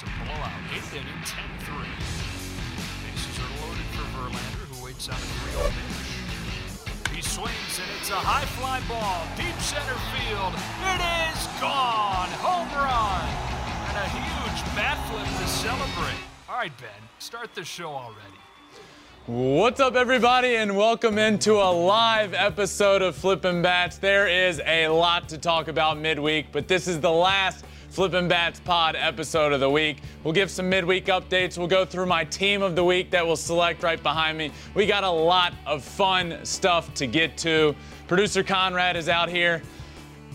It's a blowout. Eighth inning, 10-3. Bases are loaded for Verlander, who waits on a 3-0 pitch. He swings, and it's a high fly ball, deep center field. It is gone! Home run! And a huge bat flip to celebrate. All right, Ben, start the show already. What's up, everybody, and welcome into a live episode of Flippin' Bats. There is a lot to talk about midweek, but this is the last Flippin' Bats pod episode of the week. We'll give some midweek updates. We'll go through my team of the week that will select right behind me. We got a lot of fun stuff to get to. Producer Conrad is out here.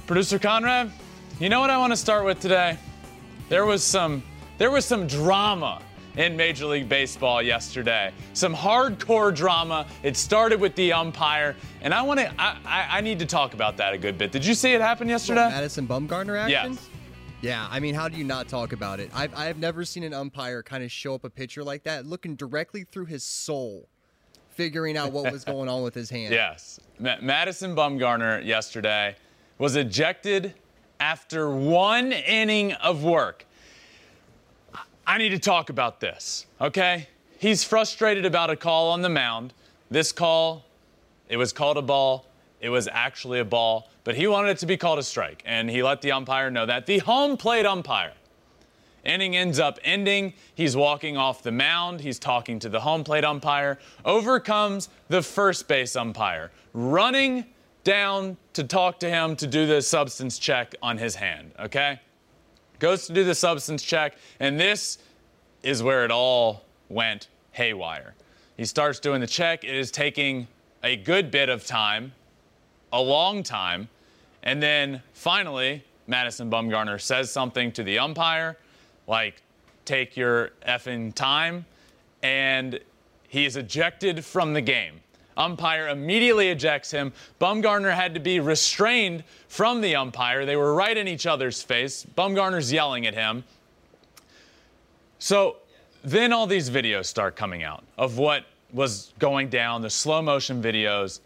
Producer Conrad, you know what I want to start with today? There was some there was some drama in Major League Baseball yesterday. Some hardcore drama. It started with the umpire, and I want to. I, I, I, need to talk about that a good bit. Did you see it happen yesterday? Madison Bumgarner action. Yes. Yeah, I mean, how do you not talk about it? I've I've never seen an umpire kind of show up a pitcher like that, looking directly through his soul, figuring out what was going on with his hand. Yes, Ma- Madison Bumgarner yesterday was ejected after one inning of work. I need to talk about this, okay? He's frustrated about a call on the mound. This call, it was called a ball. It was actually a ball, but he wanted it to be called a strike, and he let the umpire know that. The home plate umpire. Inning ends up ending. He's walking off the mound. He's talking to the home plate umpire. Overcomes the first base umpire, running down to talk to him to do the substance check on his hand, okay? goes to do the substance check, and this is where it all went haywire. He starts doing the check. It is taking a good bit of time, a long time, and then finally, Madison Bumgarner says something to the umpire, like, take your effing time, and he is ejected from the game. Umpire immediately ejects him. Bumgarner had to be restrained from the umpire. They were right in each other's face. Bumgarner's yelling at him. So then all these videos start coming out of what was going down, the slow motion videos.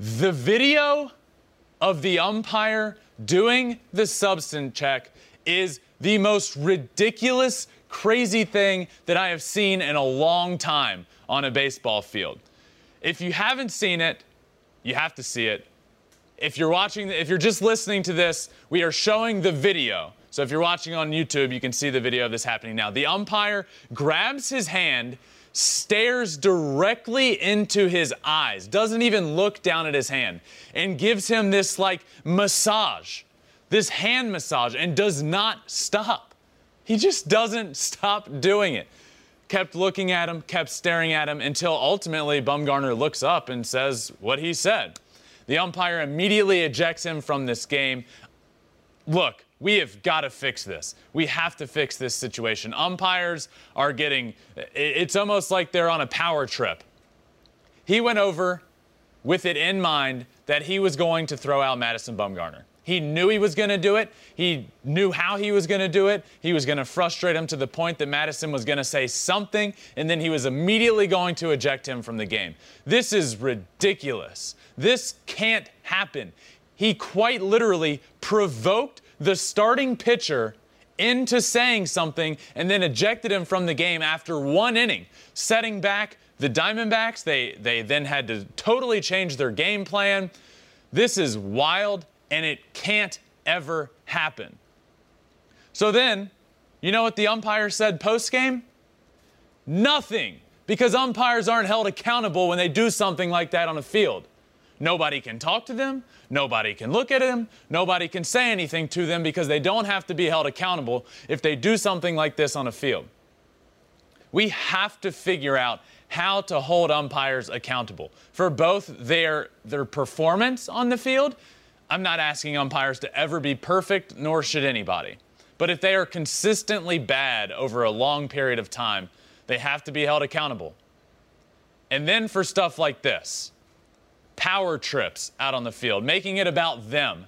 The video of the umpire doing the substance check is the most ridiculous, crazy thing that I have seen in a long time on a baseball field. If you haven't seen it, you have to see it. If you're watching, if you're just listening to this, we are showing the video. So if you're watching on YouTube, you can see the video of this happening now. The umpire grabs his hand, stares directly into his eyes, doesn't even look down at his hand, and gives him this like massage, this hand massage, and does not stop. He just doesn't stop doing it kept looking at him, kept staring at him until ultimately Bumgarner looks up and says what he said. The umpire immediately ejects him from this game. Look, we have got to fix this. We have to fix this situation. Umpires are getting, it's almost like they're on a power trip. He went over with it in mind that he was going to throw out Madison Bumgarner. He knew he was going to do it. He knew how he was going to do it. He was going to frustrate him to the point that Madison was going to say something, and then he was immediately going to eject him from the game. This is ridiculous. This can't happen. He quite literally provoked the starting pitcher into saying something and then ejected him from the game after one inning, setting back the Diamondbacks. They, they then had to totally change their game plan. This is wild and it can't ever happen. So then, you know what the umpire said post game? Nothing, because umpires aren't held accountable when they do something like that on a field. Nobody can talk to them, nobody can look at them, nobody can say anything to them because they don't have to be held accountable if they do something like this on a field. We have to figure out how to hold umpires accountable for both their, their performance on the field I'm not asking umpires to ever be perfect, nor should anybody. But if they are consistently bad over a long period of time, they have to be held accountable. And then for stuff like this power trips out on the field, making it about them,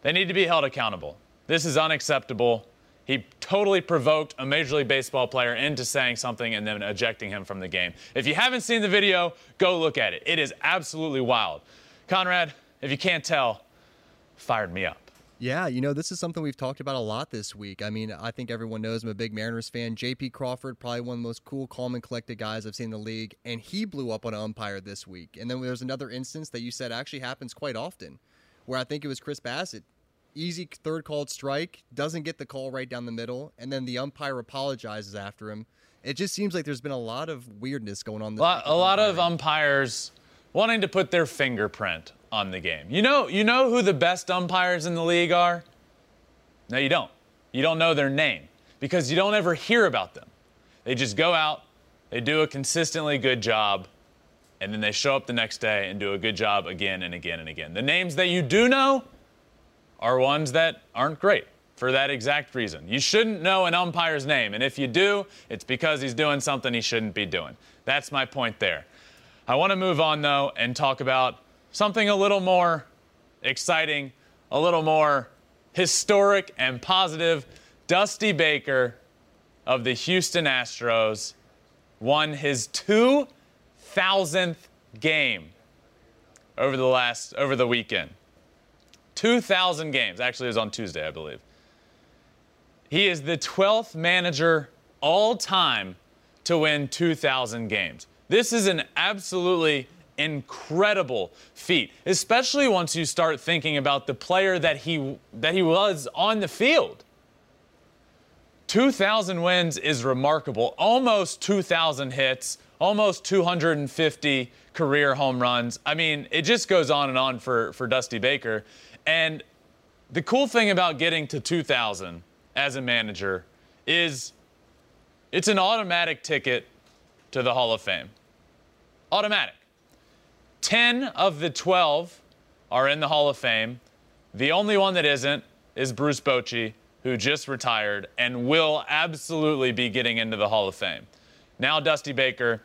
they need to be held accountable. This is unacceptable. He totally provoked a Major League Baseball player into saying something and then ejecting him from the game. If you haven't seen the video, go look at it. It is absolutely wild. Conrad, if you can't tell, fired me up. Yeah, you know, this is something we've talked about a lot this week. I mean, I think everyone knows I'm a big Mariners fan. JP Crawford, probably one of the most cool, calm, and collected guys I've seen in the league, and he blew up on an umpire this week. And then there's another instance that you said actually happens quite often, where I think it was Chris Bassitt. Easy third called strike, doesn't get the call right down the middle, and then the umpire apologizes after him. It just seems like there's been a lot of weirdness going on. This A lot, a lot of umpires wanting to put their fingerprint on the game. You know, you know who the best umpires in the league are? No, you don't. You don't know their name because you don't ever hear about them. They just go out, they do a consistently good job, and then they show up the next day and do a good job again and again and again. The names that you do know are ones that aren't great for that exact reason. You shouldn't know an umpire's name, and if you do, it's because he's doing something he shouldn't be doing. That's my point there. I want to move on though and talk about something a little more exciting, a little more historic and positive. Dusty Baker of the Houston Astros won his 2000th game over the last over the weekend. 2,000 games. Actually, it was on Tuesday, I believe. He is the 12th manager all time to win 2,000 games. This is an absolutely incredible feat, especially once you start thinking about the player that he that he was on the field. 2,000 wins is remarkable. Almost 2,000 hits, almost 250 career home runs. I mean, it just goes on and on for, for Dusty Baker. And the cool thing about getting to 2,000 as a manager is it's an automatic ticket to the Hall of Fame. Automatic. 10 of the 12 are in the Hall of Fame. The only one that isn't is Bruce Bochy, who just retired and will absolutely be getting into the Hall of Fame. Now Dusty Baker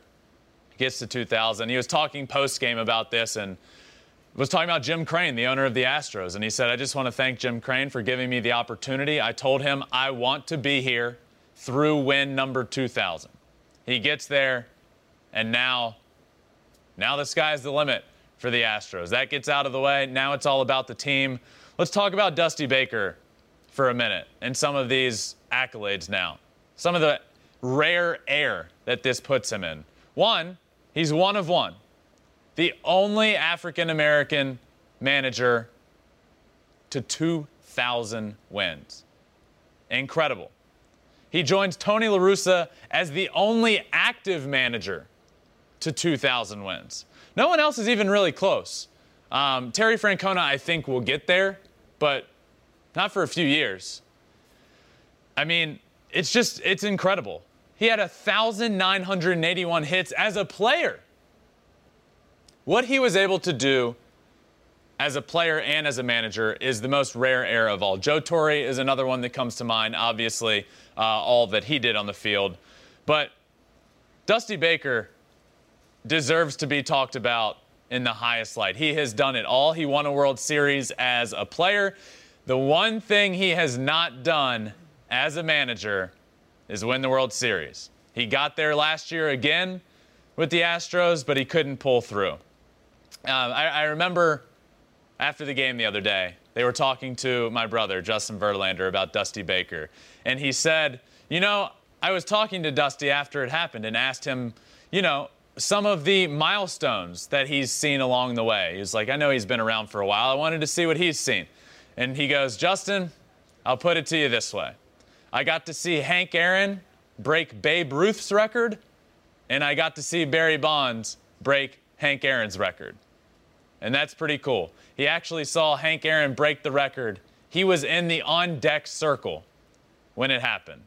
gets to 2000. He was talking post game about this and was talking about Jim Crane, the owner of the Astros, and he said, "I just want to thank Jim Crane for giving me the opportunity. I told him I want to be here through win number 2000." He gets there, and now, now the sky's the limit for the Astros. That gets out of the way. Now it's all about the team. Let's talk about Dusty Baker for a minute and some of these accolades now. Some of the rare air that this puts him in. One, he's one of one the only African American manager to 2,000 wins. Incredible. He joins Tony La Russa as the only active manager to 2,000 wins. No one else is even really close. Um, Terry Francona, I think, will get there, but not for a few years. I mean, it's just, it's incredible. He had 1,981 hits as a player what he was able to do as a player and as a manager is the most rare air of all. Joe Torre is another one that comes to mind, obviously, uh, all that he did on the field. But Dusty Baker deserves to be talked about in the highest light. He has done it all. He won a World Series as a player. The one thing he has not done as a manager is win the World Series. He got there last year again with the Astros, but he couldn't pull through. Um, I, I, remember after the game the other day, they were talking to my brother, Justin Verlander, about Dusty Baker. And he said, You know, I was talking to Dusty after it happened and asked him, you know, some of the milestones that he's seen along the way. He's like, I know he's been around for a while. I wanted to see what he's seen. And he goes, Justin, I'll put it to you this way I got to see Hank Aaron break Babe Ruth's record, and I got to see Barry Bonds break Hank Aaron's record. And that's pretty cool. He actually saw Hank Aaron break the record. He was in the on deck circle when it happened.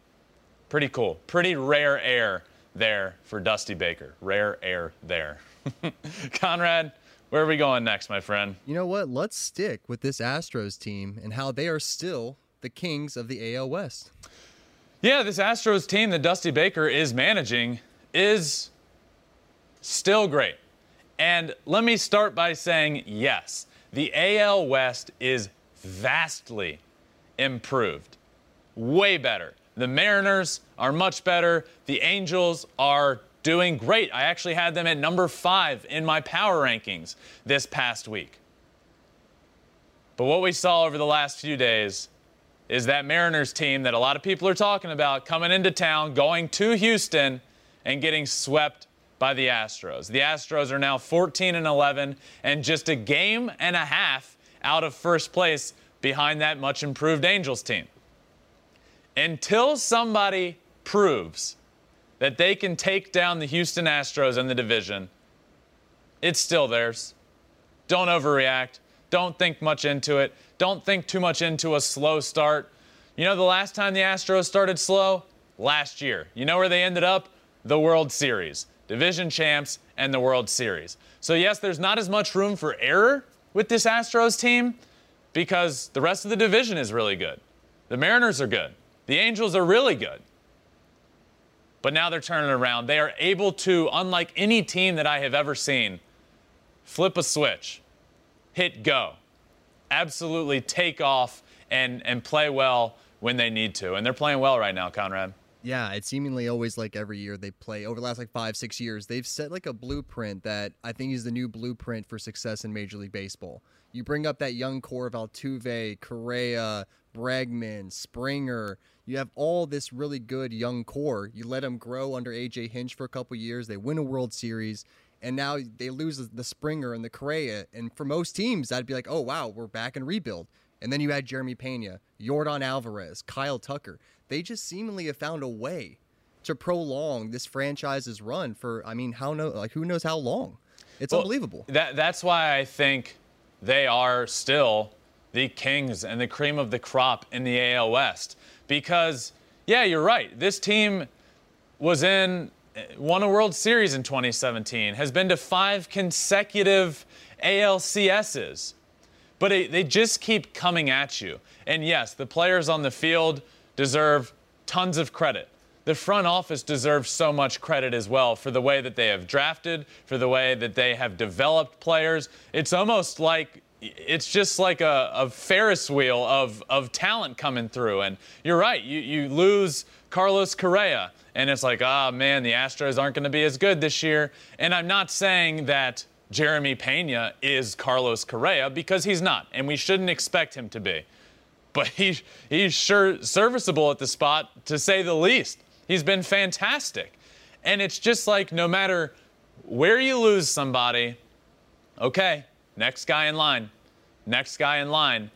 Pretty cool. Pretty rare air there for Dusty Baker. Rare air there. Conrad, where are we going next, my friend? You know what? Let's stick with this Astros team and how they are still the kings of the AL West. Yeah, this Astros team that Dusty Baker is managing is still great. And let me start by saying yes, the AL West is vastly improved. Way better. The Mariners are much better. The Angels are doing great. I actually had them at number five in my power rankings this past week. But what we saw over the last few days is that Mariners team that a lot of people are talking about coming into town, going to Houston, and getting swept by the Astros. The Astros are now 14 and 11 and just a game and a half out of first place behind that much improved Angels team. Until somebody proves that they can take down the Houston Astros in the division, it's still theirs. Don't overreact. Don't think much into it. Don't think too much into a slow start. You know, the last time the Astros started slow? Last year. You know where they ended up? The World Series. Division champs and the World Series. So, yes, there's not as much room for error with this Astros team because the rest of the division is really good. The Mariners are good. The Angels are really good. But now they're turning around. They are able to, unlike any team that I have ever seen, flip a switch, hit go, absolutely take off and, and play well when they need to. And they're playing well right now, Conrad. Yeah, it's seemingly always like every year they play over the last like five, six years. They've set like a blueprint that I think is the new blueprint for success in Major League Baseball. You bring up that young core of Altuve, Correa, Bregman, Springer. You have all this really good young core. You let them grow under AJ Hinch for a couple years. They win a World Series, and now they lose the Springer and the Correa. And for most teams, that'd be like, oh wow, we're back in rebuild. And then you had Jeremy Pena, Yordan Alvarez, Kyle Tucker. They just seemingly have found a way to prolong this franchise's run for I mean, how no like who knows how long. It's well, unbelievable. That that's why I think they are still the kings and the cream of the crop in the AL West. Because, yeah, you're right. This team was in, won a World Series in 2017, has been to five consecutive ALCSs. But it, they just keep coming at you. And yes, the players on the field deserve tons of credit. The front office deserves so much credit as well for the way that they have drafted, for the way that they have developed players. It's almost like it's just like a, a, Ferris wheel of, of talent coming through. And you're right, you, you lose Carlos Correa, and it's like, ah, oh, man, the Astros aren't going to be as good this year. And I'm not saying that Jeremy Pena is Carlos Correa because he's not, and we shouldn't expect him to be. But he, he's sure serviceable at the spot, to say the least. He's been fantastic. And it's just like no matter where you lose somebody, okay, next guy in line, next guy in line.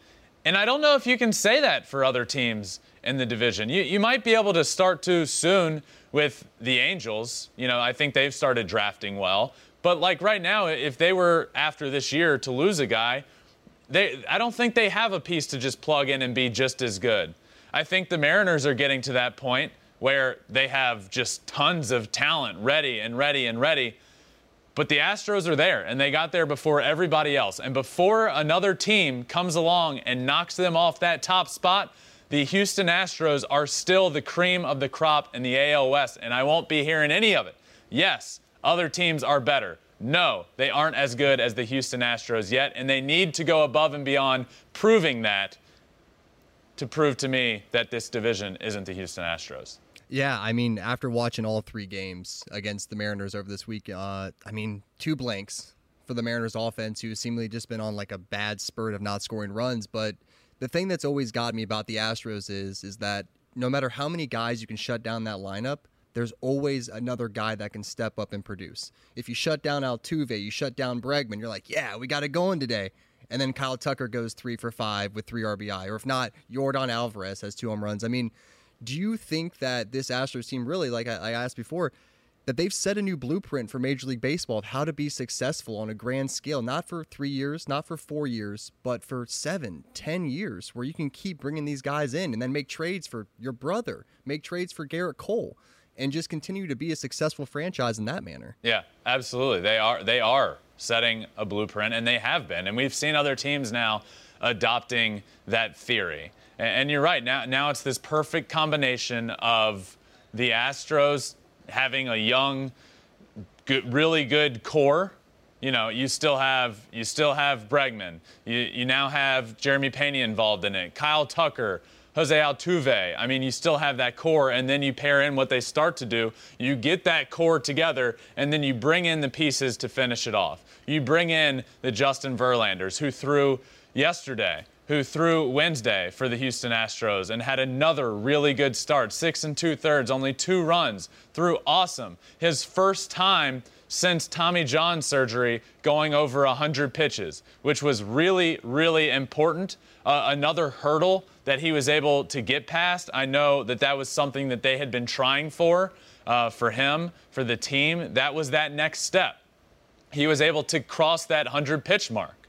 And I don't know if you can say that for other teams in the division. You, you might be able to start too soon with the Angels. You know, I think they've started drafting well. But like right now, if they were after this year to lose a guy, they I don't think they have a piece to just plug in and be just as good. I think the Mariners are getting to that point where they have just tons of talent ready and ready and ready. But the Astros are there, and they got there before everybody else. And before another team comes along and knocks them off that top spot, the Houston Astros are still the cream of the crop in the AL West, and I won't be hearing any of it. Yes, other teams are better. No, they aren't as good as the Houston Astros yet, and they need to go above and beyond proving that to prove to me that this division isn't the Houston Astros. Yeah, I mean, after watching all three games against the Mariners over this week, uh, I mean, two blanks for the Mariners offense, who seemingly just been on like a bad spurt of not scoring runs. But the thing that's always got me about the Astros is is that no matter how many guys you can shut down that lineup, there's always another guy that can step up and produce. If you shut down Altuve, you shut down Bregman, you're like, yeah, we got it going today. And then Kyle Tucker goes three for five with three RBI. Or if not, Yordan Alvarez has two home runs. I mean, do you think that this Astros team really, like I, I asked before, that they've set a new blueprint for Major League Baseball of how to be successful on a grand scale, not for three years, not for four years, but for seven, ten years, where you can keep bringing these guys in and then make trades for your brother, make trades for Gerrit Cole, and just continue to be a successful franchise in that manner. Yeah, absolutely. They are they are setting a blueprint, and they have been, and we've seen other teams now adopting that theory. And you're right. Now, now it's this perfect combination of the Astros having a young, good, really good core. You know, you still have you still have Bregman. You you now have Jeremy Pena involved in it. Kyle Tucker, Jose Altuve. I mean, you still have that core, and then you pair in what they start to do. You get that core together, and then you bring in the pieces to finish it off. You bring in the Justin Verlanders, who threw yesterday who threw Wednesday for the Houston Astros and had another really good start. Six and two thirds, only two runs, threw awesome. His first time since Tommy John surgery going over 100 pitches, which was really, really important. Uh, another hurdle that he was able to get past. I know that that was something that they had been trying for, uh, for him, for the team. That was that next step. He was able to cross that 100 pitch mark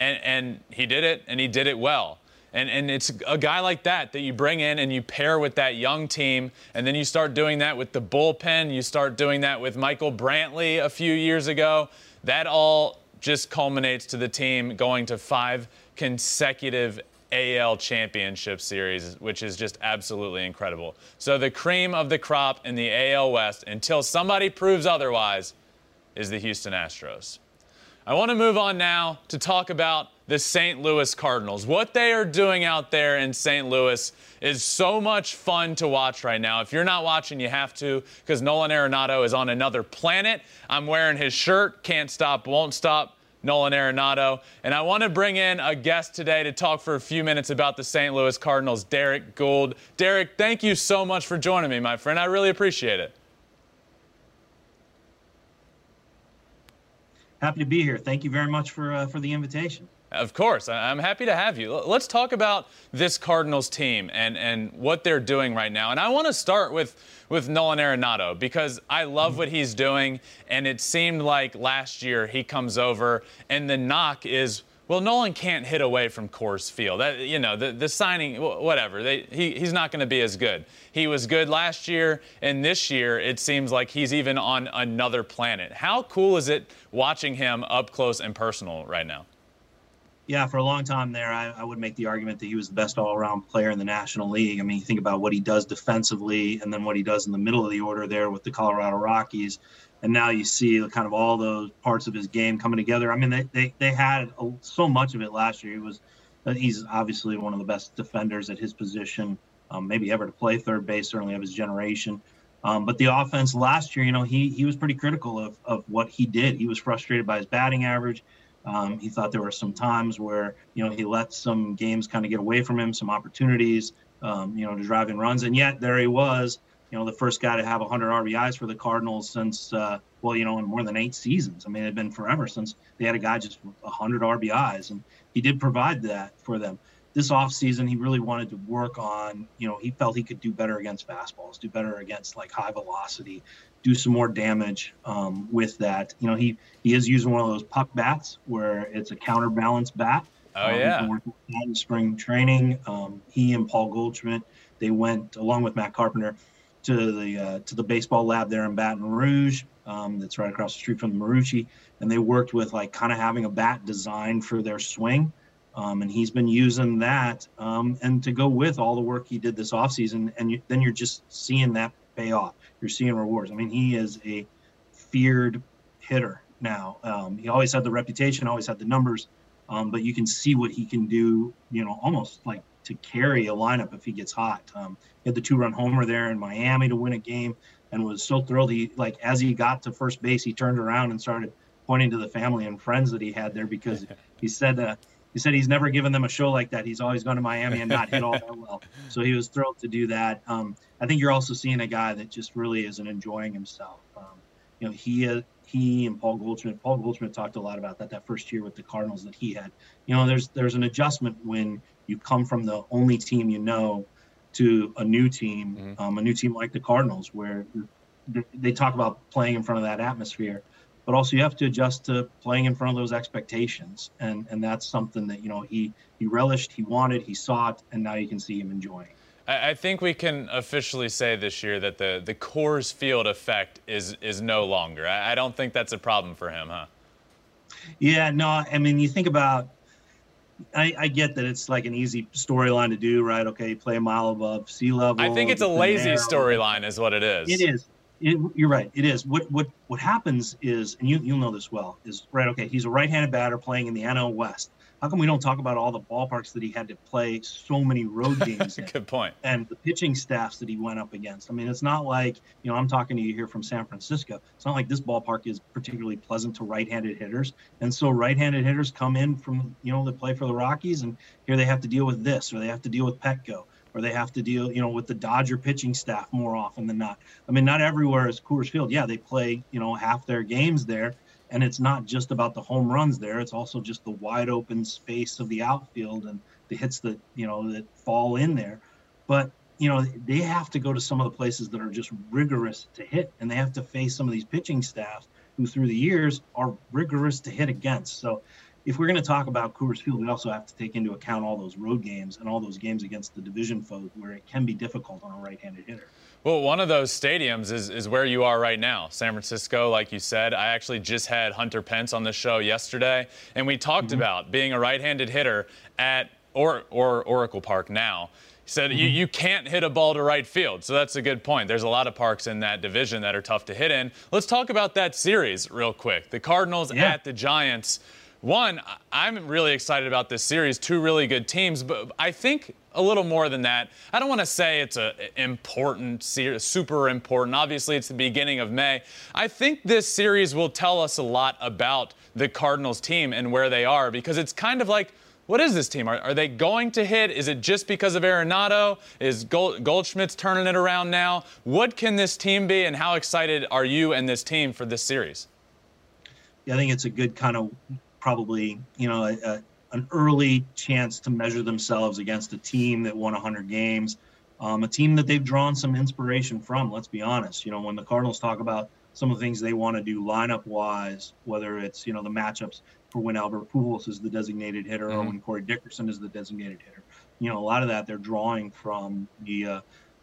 and, and he did it, and he did it well. And, and it's a guy like that that you bring in and you pair with that young team, and then you start doing that with the bullpen. You start doing that with Michael Brantley a few years ago. That all just culminates to the team going to five consecutive AL championship series, which is just absolutely incredible. So the cream of the crop in the AL West, until somebody proves otherwise, is the Houston Astros. I want to move on now to talk about the St. Louis Cardinals. What they are doing out there in St. Louis is so much fun to watch right now. If you're not watching, you have to because Nolan Arenado is on another planet. I'm wearing his shirt, can't stop, won't stop. Nolan Arenado. And I want to bring in a guest today to talk for a few minutes about the St. Louis Cardinals, Derrick Goold. Derrick, thank you so much for joining me, my friend. I really appreciate it. Happy to be here. Thank you very much for uh, for the invitation. Of course, I'm happy to have you. Let's talk about this Cardinals team and, and what they're doing right now. And I want to start with, with Nolan Arenado because I love what he's doing. And it seemed like last year he comes over and the knock is – well, Nolan can't hit away from Coors Field. That, you know, the, the signing, whatever. They, he, he's not going to be as good. He was good last year, and this year it seems like he's even on another planet. How cool is it watching him up close and personal right now? Yeah, for a long time there, I, I would make the argument that he was the best all-around player in the National League. I mean, you think about what he does defensively, and then what he does in the middle of the order there with the Colorado Rockies and now you see kind of all those parts of his game coming together. I mean, they they, they had so much of it last year. He was he's obviously one of the best defenders at his position, um, maybe ever to play third base, certainly of his generation. Um, but the offense last year, you know, he he was pretty critical of of what he did. He was frustrated by his batting average. Um, he thought there were some times where you know he let some games kind of get away from him, some opportunities, um, you know, to drive in runs, and yet there he was you know, the first guy to have 100 RBIs for the Cardinals since, uh, well, you know, in more than eight seasons. I mean, it had been forever since they had a guy just 100 RBIs, and he did provide that for them. This offseason, he really wanted to work on, you know, he felt he could do better against fastballs, do better against like high velocity, do some more damage um, with that. You know, he he is using one of those puck bats where it's a counterbalance bat. Oh um, yeah. In spring training, um, he and Paul Goldschmidt, they went along with Matt Carpenter to the uh, to the baseball lab there in Baton Rouge. Um, that's right across the street from the Marucci, and they worked with like kind of having a bat designed for their swing. Um, and he's been using that um, and to go with all the work he did this offseason and you, then you're just seeing that pay off you're seeing rewards i mean he is a feared hitter now um, he always had the reputation always had the numbers um, but you can see what he can do you know almost like to carry a lineup if he gets hot. Um, he had the two run homer there in Miami to win a game and was so thrilled. He like as he got to first base, he turned around and started pointing to the family and friends that he had there because he said uh, he said he's never given them a show like that. He's always gone to Miami and not hit all that well. So he was thrilled to do that. Um, I think you're also seeing a guy that just really isn't enjoying himself. Um, you know, he uh, he and Paul Goldschmidt. Paul Goldschmidt talked a lot about that that first year with the Cardinals that he had. You know, there's there's an adjustment when you come from the only team you know to a new team, mm-hmm. um, a new team like the Cardinals, where they talk about playing in front of that atmosphere, but also you have to adjust to playing in front of those expectations, and and that's something that you know he he relished, he wanted, he sought, and now you can see him enjoying. I think we can officially say this year that the the Coors Field effect is is no longer. I, I don't think that's a problem for him, huh? Yeah, no. I mean, you think about I, I, get that it's like an easy storyline to do, right? Okay, play a mile above sea level. I think it's a lazy storyline, is what it is. It is. It, you're right. It is. What what what happens is, and you you'll know this well, is right. Okay, he's a right-handed batter playing in the NL West. how come we don't talk about all the ballparks that he had to play so many road games in? Good point. And the pitching staffs that he went up against. I mean, it's not like, you know, I'm talking to you here from San Francisco. It's not like this ballpark is particularly pleasant to right-handed hitters. And so right-handed hitters come in from, you know, they play for the Rockies and here they have to deal with this or they have to deal with Petco or they have to deal, you know, with the Dodger pitching staff more often than not. I mean, not everywhere is Coors Field. Yeah, they play, you know, half their games there and it's not just about the home runs there it's also just the wide open space of the outfield and the hits that you know that fall in there but you know they have to go to some of the places that are just rigorous to hit and they have to face some of these pitching staffs who through the years are rigorous to hit against so if we're going to talk about Coors Field, we also have to take into account all those road games and all those games against the division foes where it can be difficult on a right-handed hitter. Well, one of those stadiums is, is where you are right now, San Francisco, like you said. I actually just had Hunter Pence on the show yesterday, and we talked mm-hmm. about being a right handed hitter at or, or Oracle Park now. He said mm-hmm. you, you can't hit a ball to right field. So that's a good point. There's a lot of parks in that division that are tough to hit in. Let's talk about that series real quick. The Cardinals yeah. at the Giants. One, I'm really excited about this series. Two really good teams, but I think a little more than that. I don't want to say it's a important series, super important. Obviously, it's the beginning of May. I think this series will tell us a lot about the Cardinals team and where they are because it's kind of like what is this team? Are, are, they going to hit? Is it just because of Arenado? Is Gold, Goldschmidt's turning it around now? What can this team be, and how excited are you and this team for this series? Yeah, I think it's a good kind of probably you know a, a, an early chance to measure themselves against a team that won 100 games, um, a team that they've drawn some inspiration from. Let's be honest. You know, when the Cardinals talk about some of the things they want to do lineup wise, whether it's you know the matchups for when Albert Pujols is the designated hitter mm-hmm. or when Corey Dickerson is the designated hitter, you know a lot of that they're drawing from the uh,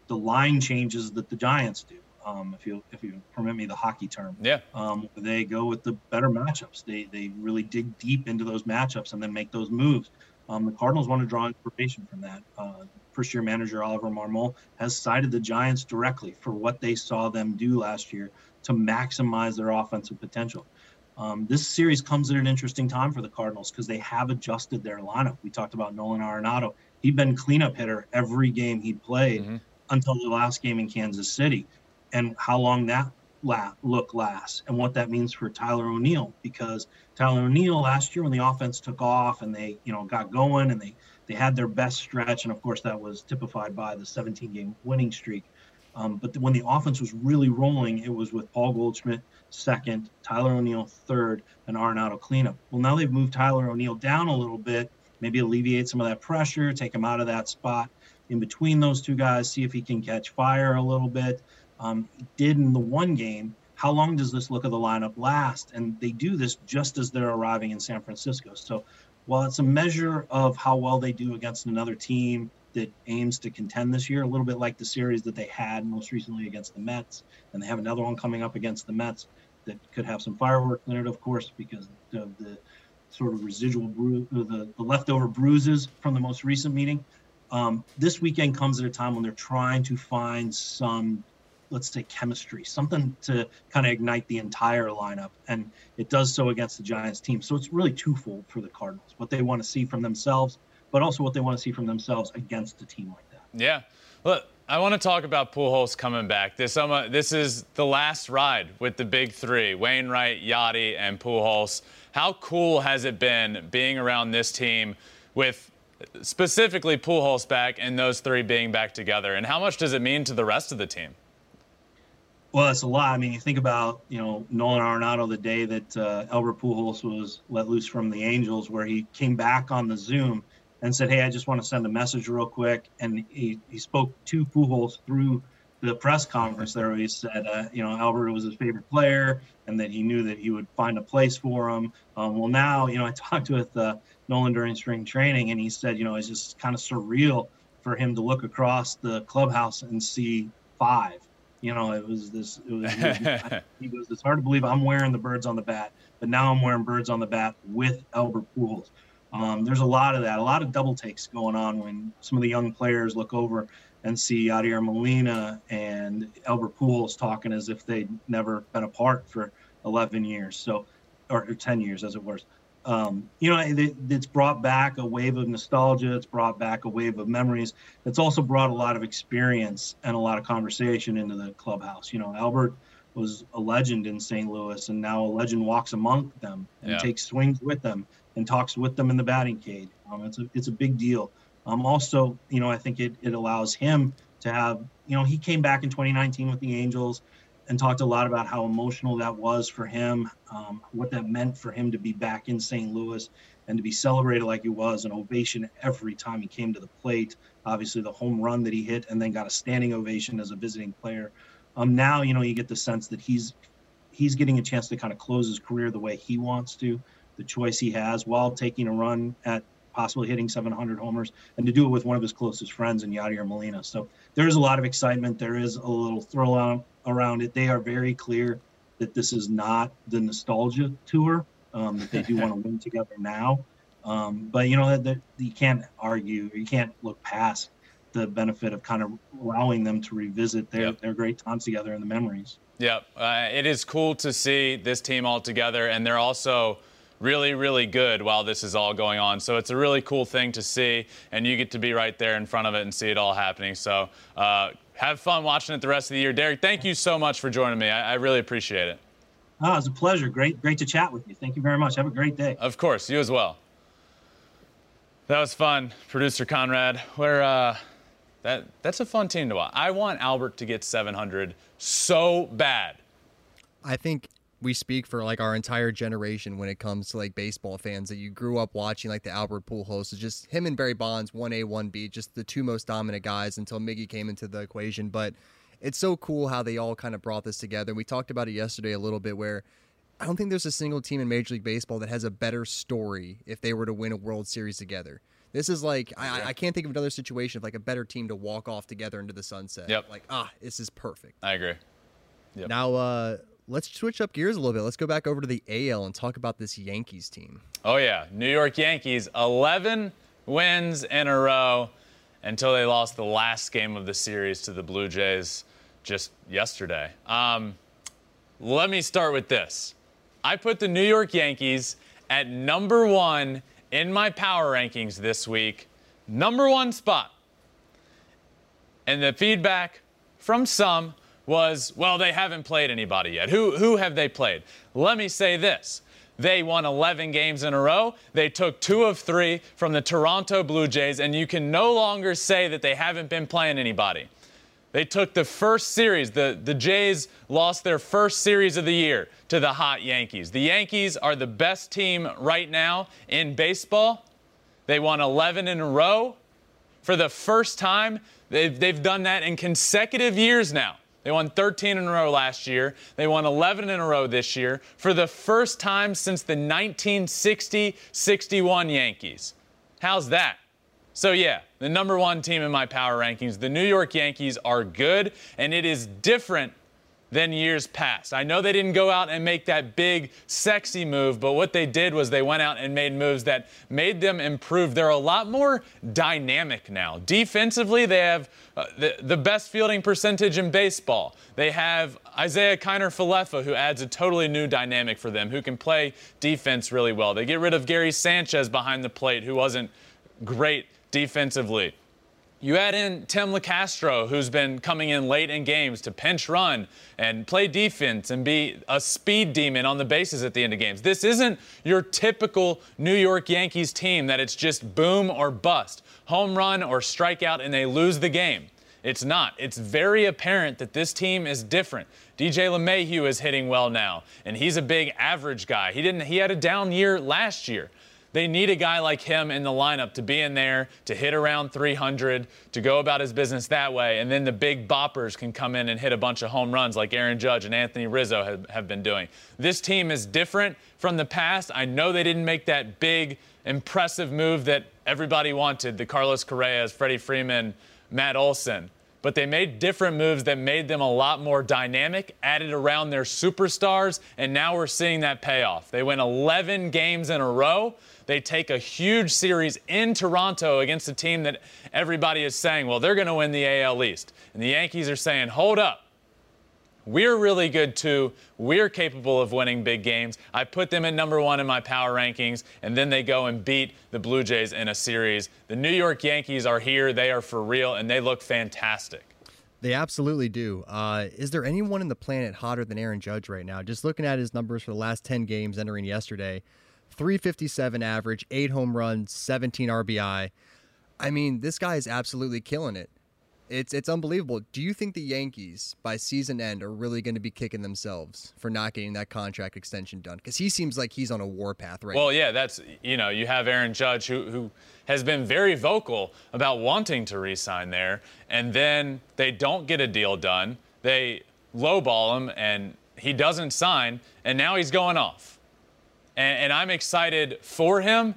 the line changes that the Giants do um, if you if you permit me the hockey term. Yeah. Um, they go with the better matchups. They they really dig deep into those matchups and then make those moves. Um, the Cardinals want to draw inspiration from that. Uh, first year manager Oliver Marmol has cited the Giants directly for what they saw them do last year to maximize their offensive potential. Um, this series comes at an interesting time for the Cardinals because they have adjusted their lineup. We talked about Nolan Arenado. He'd been cleanup hitter every game he played mm-hmm. until the last game in Kansas City and how long that la- look lasts and what that means for Tyler O'Neill because Tyler O'Neill last year when the offense took off and they you know got going and they they had their best stretch and of course that was typified by the 17 game winning streak. Um, but the, when the offense was really rolling it was with Paul Goldschmidt second Tyler O'Neill third and Arenado cleanup. Well now they've moved Tyler O'Neill down a little bit maybe alleviate some of that pressure take him out of that spot in between those two guys see if he can catch fire a little bit um, did in the one game. How long does this look of the lineup last? And they do this just as they're arriving in San Francisco. So while it's a measure of how well they do against another team that aims to contend this year, a little bit like the series that they had most recently against the Mets, and they have another one coming up against the Mets that could have some fireworks in it, of course, because of the sort of residual bru- the, the leftover bruises from the most recent meeting. Um, this weekend comes at a time when they're trying to find some let's say chemistry, something to kind of ignite the entire lineup. And it does so against the Giants team. So it's really twofold for the Cardinals, what they want to see from themselves, but also what they want to see from themselves against a team like that. Yeah. Look, I want to talk about Pujols coming back. This um, this is the last ride with the big three: Wainwright, Yadi, and Pujols. How cool has it been being around this team with specifically Pujols back and those three being back together? And how much does it mean to the rest of the team? Well, it's a lot. I mean, you think about you know Nolan Arenado the day that uh, Albert Pujols was let loose from the Angels, where he came back on the Zoom and said, "Hey, I just want to send a message real quick." And he, he spoke to Pujols through the press conference there. He said, uh, you know, Albert was his favorite player, and that he knew that he would find a place for him. Um, well, now you know, I talked with uh, Nolan during spring training, and he said, you know, it's just kind of surreal for him to look across the clubhouse and see five you know, it was this. It was, he goes, it's hard to believe I'm wearing the birds on the bat, but now I'm wearing birds on the bat with Albert Pujols. Um, there's a lot of that, a lot of double takes going on when some of the young players look over and see Yadier Molina and Albert Pujols talking as if they'd never been apart for 11 years, so or 10 years as it was. Um, you know, it, it's brought back a wave of nostalgia. It's brought back a wave of memories. It's also brought a lot of experience and a lot of conversation into the clubhouse. You know, Albert was a legend in St. Louis, and now a legend walks among them and yeah. takes swings with them and talks with them in the batting cage. Um, it's a it's a big deal. Um, also, you know, I think it it allows him to have, you know, he came back in 2019 with the Angels and talked a lot about how emotional that was for him, um, what that meant for him to be back in St. Louis and to be celebrated like he was, an ovation every time he came to the plate. Obviously, the home run that he hit and then got a standing ovation as a visiting player. Um, now, you know, you get the sense that he's he's getting a chance to kind of close his career the way he wants to, the choice he has, while taking a run at possibly hitting 700 homers, and to do it with one of his closest friends in Yadier Molina. So there is a lot of excitement. There is a little thrill around it. They are very clear that this is not the nostalgia tour. Um, that they do want to win together now. Um, but you know that you can't argue, you can't look past the benefit of kind of allowing them to revisit their, yep. their great times together and the memories. Yep. Uh, it is cool to see this team all together, and they're also really, really good while this is all going on. So it's a really cool thing to see, and you get to be right there in front of it and see it all happening. So uh, have fun watching it the rest of the year. Derrick, thank you so much for joining me. I, I really appreciate it. Oh, it was a pleasure. Great, great to chat with you. Thank you very much. Have a great day. Of course, you as well. That was fun, producer Conrad. Where uh, that that's a fun team to watch. I want Albert to get 700 so bad. I think we speak for like our entire generation when it comes to like baseball fans that you grew up watching like the Albert Pujols. It's just him and Barry Bonds, one A, one B, just the two most dominant guys until Miggy came into the equation. But it's so cool how they all kind of brought this together. We talked about it yesterday a little bit where I don't think there's a single team in Major League Baseball that has a better story if they were to win a World Series together. This is like I, I, can't think of another situation of like a better team to walk off together into the sunset. Yep. Like ah, this is perfect. I agree. Yep. Now uh, let's switch up gears a little bit. Let's go back over to the AL and talk about this Yankees team. Oh yeah, New York Yankees, 11 wins in a row until they lost the last game of the series to the Blue Jays just yesterday. Um, let me start with this. I put the New York Yankees at number one in my power rankings this week, number one spot. And the feedback from some was, well, they haven't played anybody yet. Who, who have they played? Let me say this. They won 11 games in a row. They took two of three from the Toronto Blue Jays, and you can no longer say that they haven't been playing anybody. They took the first series. The, the Jays lost their first series of the year to the hot Yankees. The Yankees are the best team right now in baseball. They won 11 in a row. For the first time, they've, they've done that in consecutive years now. They won 13 in a row last year. They won 11 in a row this year for the first time since the 1960 61 Yankees. How's that? So, yeah, the number one team in my power rankings, the New York Yankees, are good, and it is different than years past. I know they didn't go out and make that big, sexy move, but what they did was they went out and made moves that made them improve. They're a lot more dynamic now. Defensively, they have uh, the, the best fielding percentage in baseball. They have Isiah Kiner Falefa, who adds a totally new dynamic for them, who can play defense really well. They get rid of Gary Sanchez behind the plate, who wasn't great defensively. You add in Tim Locastro, who's been coming in late in games to pinch run and play defense and be a speed demon on the bases at the end of games. This isn't your typical New York Yankees team that it's just boom or bust, home run or strikeout, and they lose the game. It's not. It's very apparent that this team is different. DJ LeMahieu is hitting well now, and he's a big average guy. He didn't. He had a down year last year. They need a guy like him in the lineup to be in there, to hit around 300, to go about his business that way. And then the big boppers can come in and hit a bunch of home runs like Aaron Judge and Anthony Rizzo have, have been doing. This team is different from the past. I know they didn't make that big, impressive move that everybody wanted the Carlos Correas, Freddie Freeman, Matt Olson but they made different moves that made them a lot more dynamic, added around their superstars, and now we're seeing that payoff. They win 11 games in a row. They take a huge series in Toronto against a team that everybody is saying, well, they're going to win the AL East. And the Yankees are saying, hold up. We're really good too. We're capable of winning big games. I put them at number one in my power rankings, and then they go and beat the Blue Jays in a series. The New York Yankees are here. They are for real, and they look fantastic. They absolutely do. Uh, is there anyone in the planet hotter than Aaron Judge right now? Just looking at his numbers for the last 10 games entering yesterday 357 average, 8 home runs, 17 RBI. I mean, this guy is absolutely killing it. It's it's unbelievable. Do you think the Yankees by season end are really going to be kicking themselves for not getting that contract extension done? Because he seems like he's on a warpath right well, now. yeah, that's you know you have Aaron Judge who who has been very vocal about wanting to re-sign there, and then they don't get a deal done. They lowball him, and he doesn't sign, and now he's going off. and, and I'm excited for him.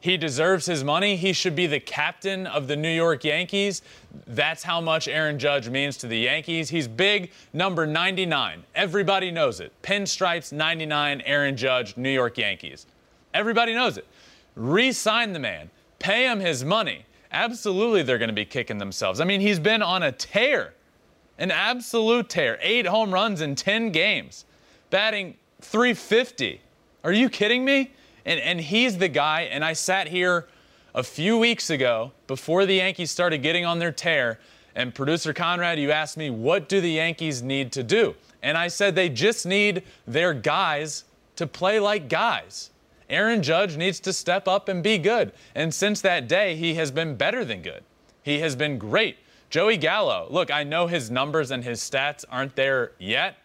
He deserves his money. He should be the captain of the New York Yankees. That's how much Aaron Judge means to the Yankees. He's big, number 99. Everybody knows it. Pinstripes 99, Aaron Judge, New York Yankees. Everybody knows it. Re sign the man, pay him his money. Absolutely, they're going to be kicking themselves. I mean, he's been on a tear, an absolute tear. Eight home runs in 10 games, batting 350. Are you kidding me? And, and he's the guy, and I sat here a few weeks ago before the Yankees started getting on their tear, and producer Conrad, you asked me, what do the Yankees need to do? And I said they just need their guys to play like guys. Aaron Judge needs to step up and be good. And since that day, he has been better than good. He has been great. Joey Gallo, look, I know his numbers and his stats aren't there yet,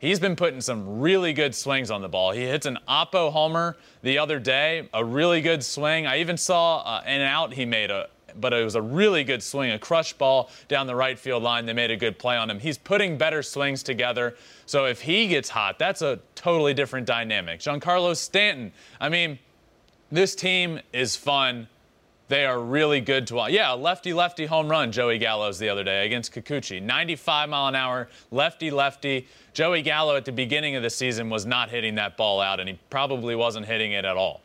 he's been putting some really good swings on the ball. He hits an Oppo homer the other day, a really good swing. I even saw uh, an out he made a but it was a really good swing, a crush ball down the right field line. They made a good play on him. He's putting better swings together. So if he gets hot, that's a totally different dynamic. Giancarlo Stanton, I mean, this team is fun. They are really good to watch. Yeah, lefty lefty home run, Joey Gallo's the other day against Kikuchi. 95 mile an hour, lefty lefty. Joey Gallo at the beginning of the season was not hitting that ball out, and he probably wasn't hitting it at all.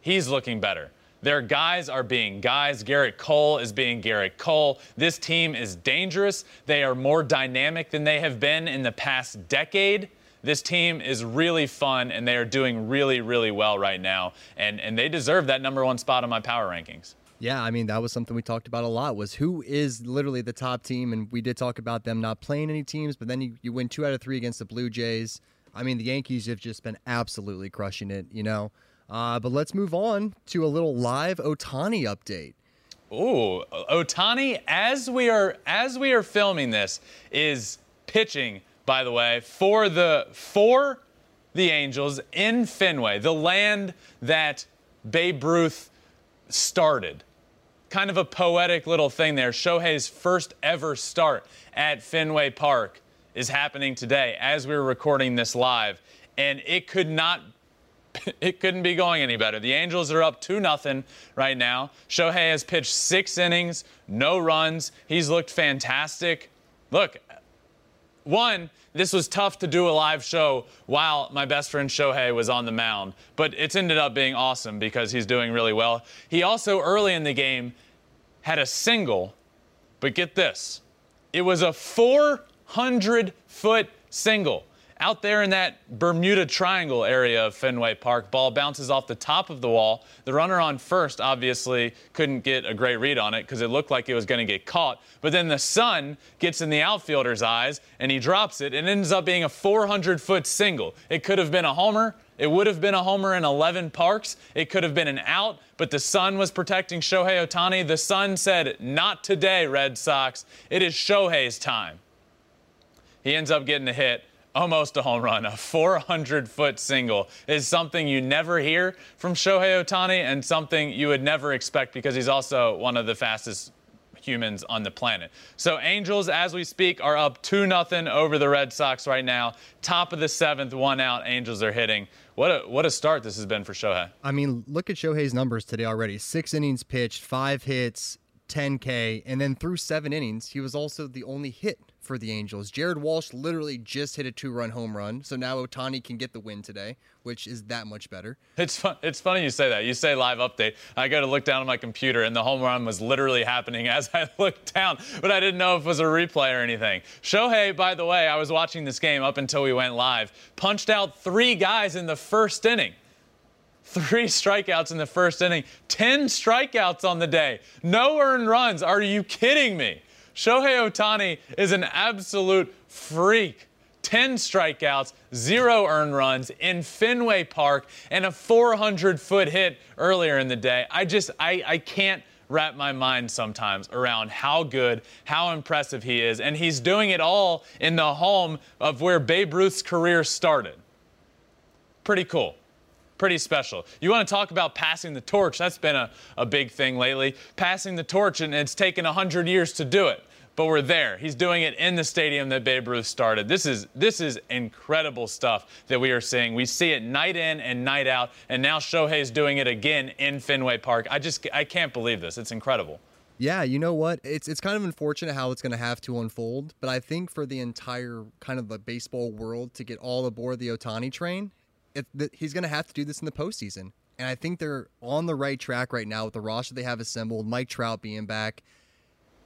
He's looking better. Their guys are being guys. Gerrit Cole is being Gerrit Cole. This team is dangerous. They are more dynamic than they have been in the past decade. This team is really fun, and they are doing really, really well right now. And, and they deserve that number one spot on my power rankings. Yeah, I mean that was something we talked about a lot. Was who is literally the top team, and we did talk about them not playing any teams, but then you, you win two out of three against the Blue Jays. I mean the Yankees have just been absolutely crushing it, you know. Uh, but let's move on to a little live Ohtani update. Ooh, Ohtani, as we are as we are filming this, is pitching. By the way, for the for the Angels in Fenway, the land that Babe Ruth started. Kind of a poetic little thing there. Shohei's first ever start at Fenway Park is happening today as we're recording this live, and it could not it couldn't be going any better. The Angels are up 2 0 right now. Shohei has pitched six innings, no runs. He's looked fantastic. Look, one, this was tough to do a live show while my best friend Shohei was on the mound, but it's ended up being awesome because he's doing really well. He also, early in the game, had a single, but get this it was a 400 foot single out there in that Bermuda Triangle area of Fenway Park. Ball bounces off the top of the wall. The runner on first obviously couldn't get a great read on it because it looked like it was going to get caught. But then the sun gets in the outfielder's eyes and he drops it and it ends up being a 400 foot single. It could have been a homer. It would have been a homer in 11 parks. It could have been an out, but the sun was protecting Shohei Ohtani. The sun said, Not today, Red Sox. It is Shohei's time. He ends up getting a hit almost a home run. A 400 foot single is something you never hear from Shohei Ohtani and something you would never expect because he's also one of the fastest humans on the planet. So Angels, as we speak, are up 2 0 over the Red Sox right now. Top of the seventh, one out. Angels are hitting. What a what a start this has been for Shohei. I mean, look at Shohei's numbers today already. Six innings pitched, five hits, 10K, and then through seven innings, he was also the only hit for the Angels. Jared Walsh literally just hit a two-run home run, so now Ohtani can get the win today, which is that much better. It's fun. It's funny you say that. You say live update. I got to look down at my computer, and the home run was literally happening as I looked down, but I didn't know if it was a replay or anything. Shohei, by the way, I was watching this game up until we went live, punched out three guys in the first inning. Three strikeouts in the first inning, 10 strikeouts on the day, no earned runs. Are you kidding me? Shohei Ohtani is an absolute freak. 10 strikeouts, zero earned runs in Fenway Park, and a 400 foot hit earlier in the day. I just, I, I can't wrap my mind sometimes around how good, how impressive he is. And he's doing it all in the home of where Babe Ruth's career started. Pretty cool pretty special. You want to talk about passing the torch? That's been a, a big thing lately. Passing the torch, and it's taken 100 years to do it. But we're there. He's doing it in the stadium that Babe Ruth started. This is this is incredible stuff that we are seeing. We see it night in and night out, and now Shohei's doing it again in Fenway Park. I just I can't believe this. It's incredible. Yeah, you know what? It's it's kind of unfortunate how it's going to have to unfold, but I think for the entire kind of the baseball world to get all aboard the Ohtani train, it, the, he's going to have to do this in the postseason. And I think they're on the right track right now with the roster they have assembled, Mike Trout being back.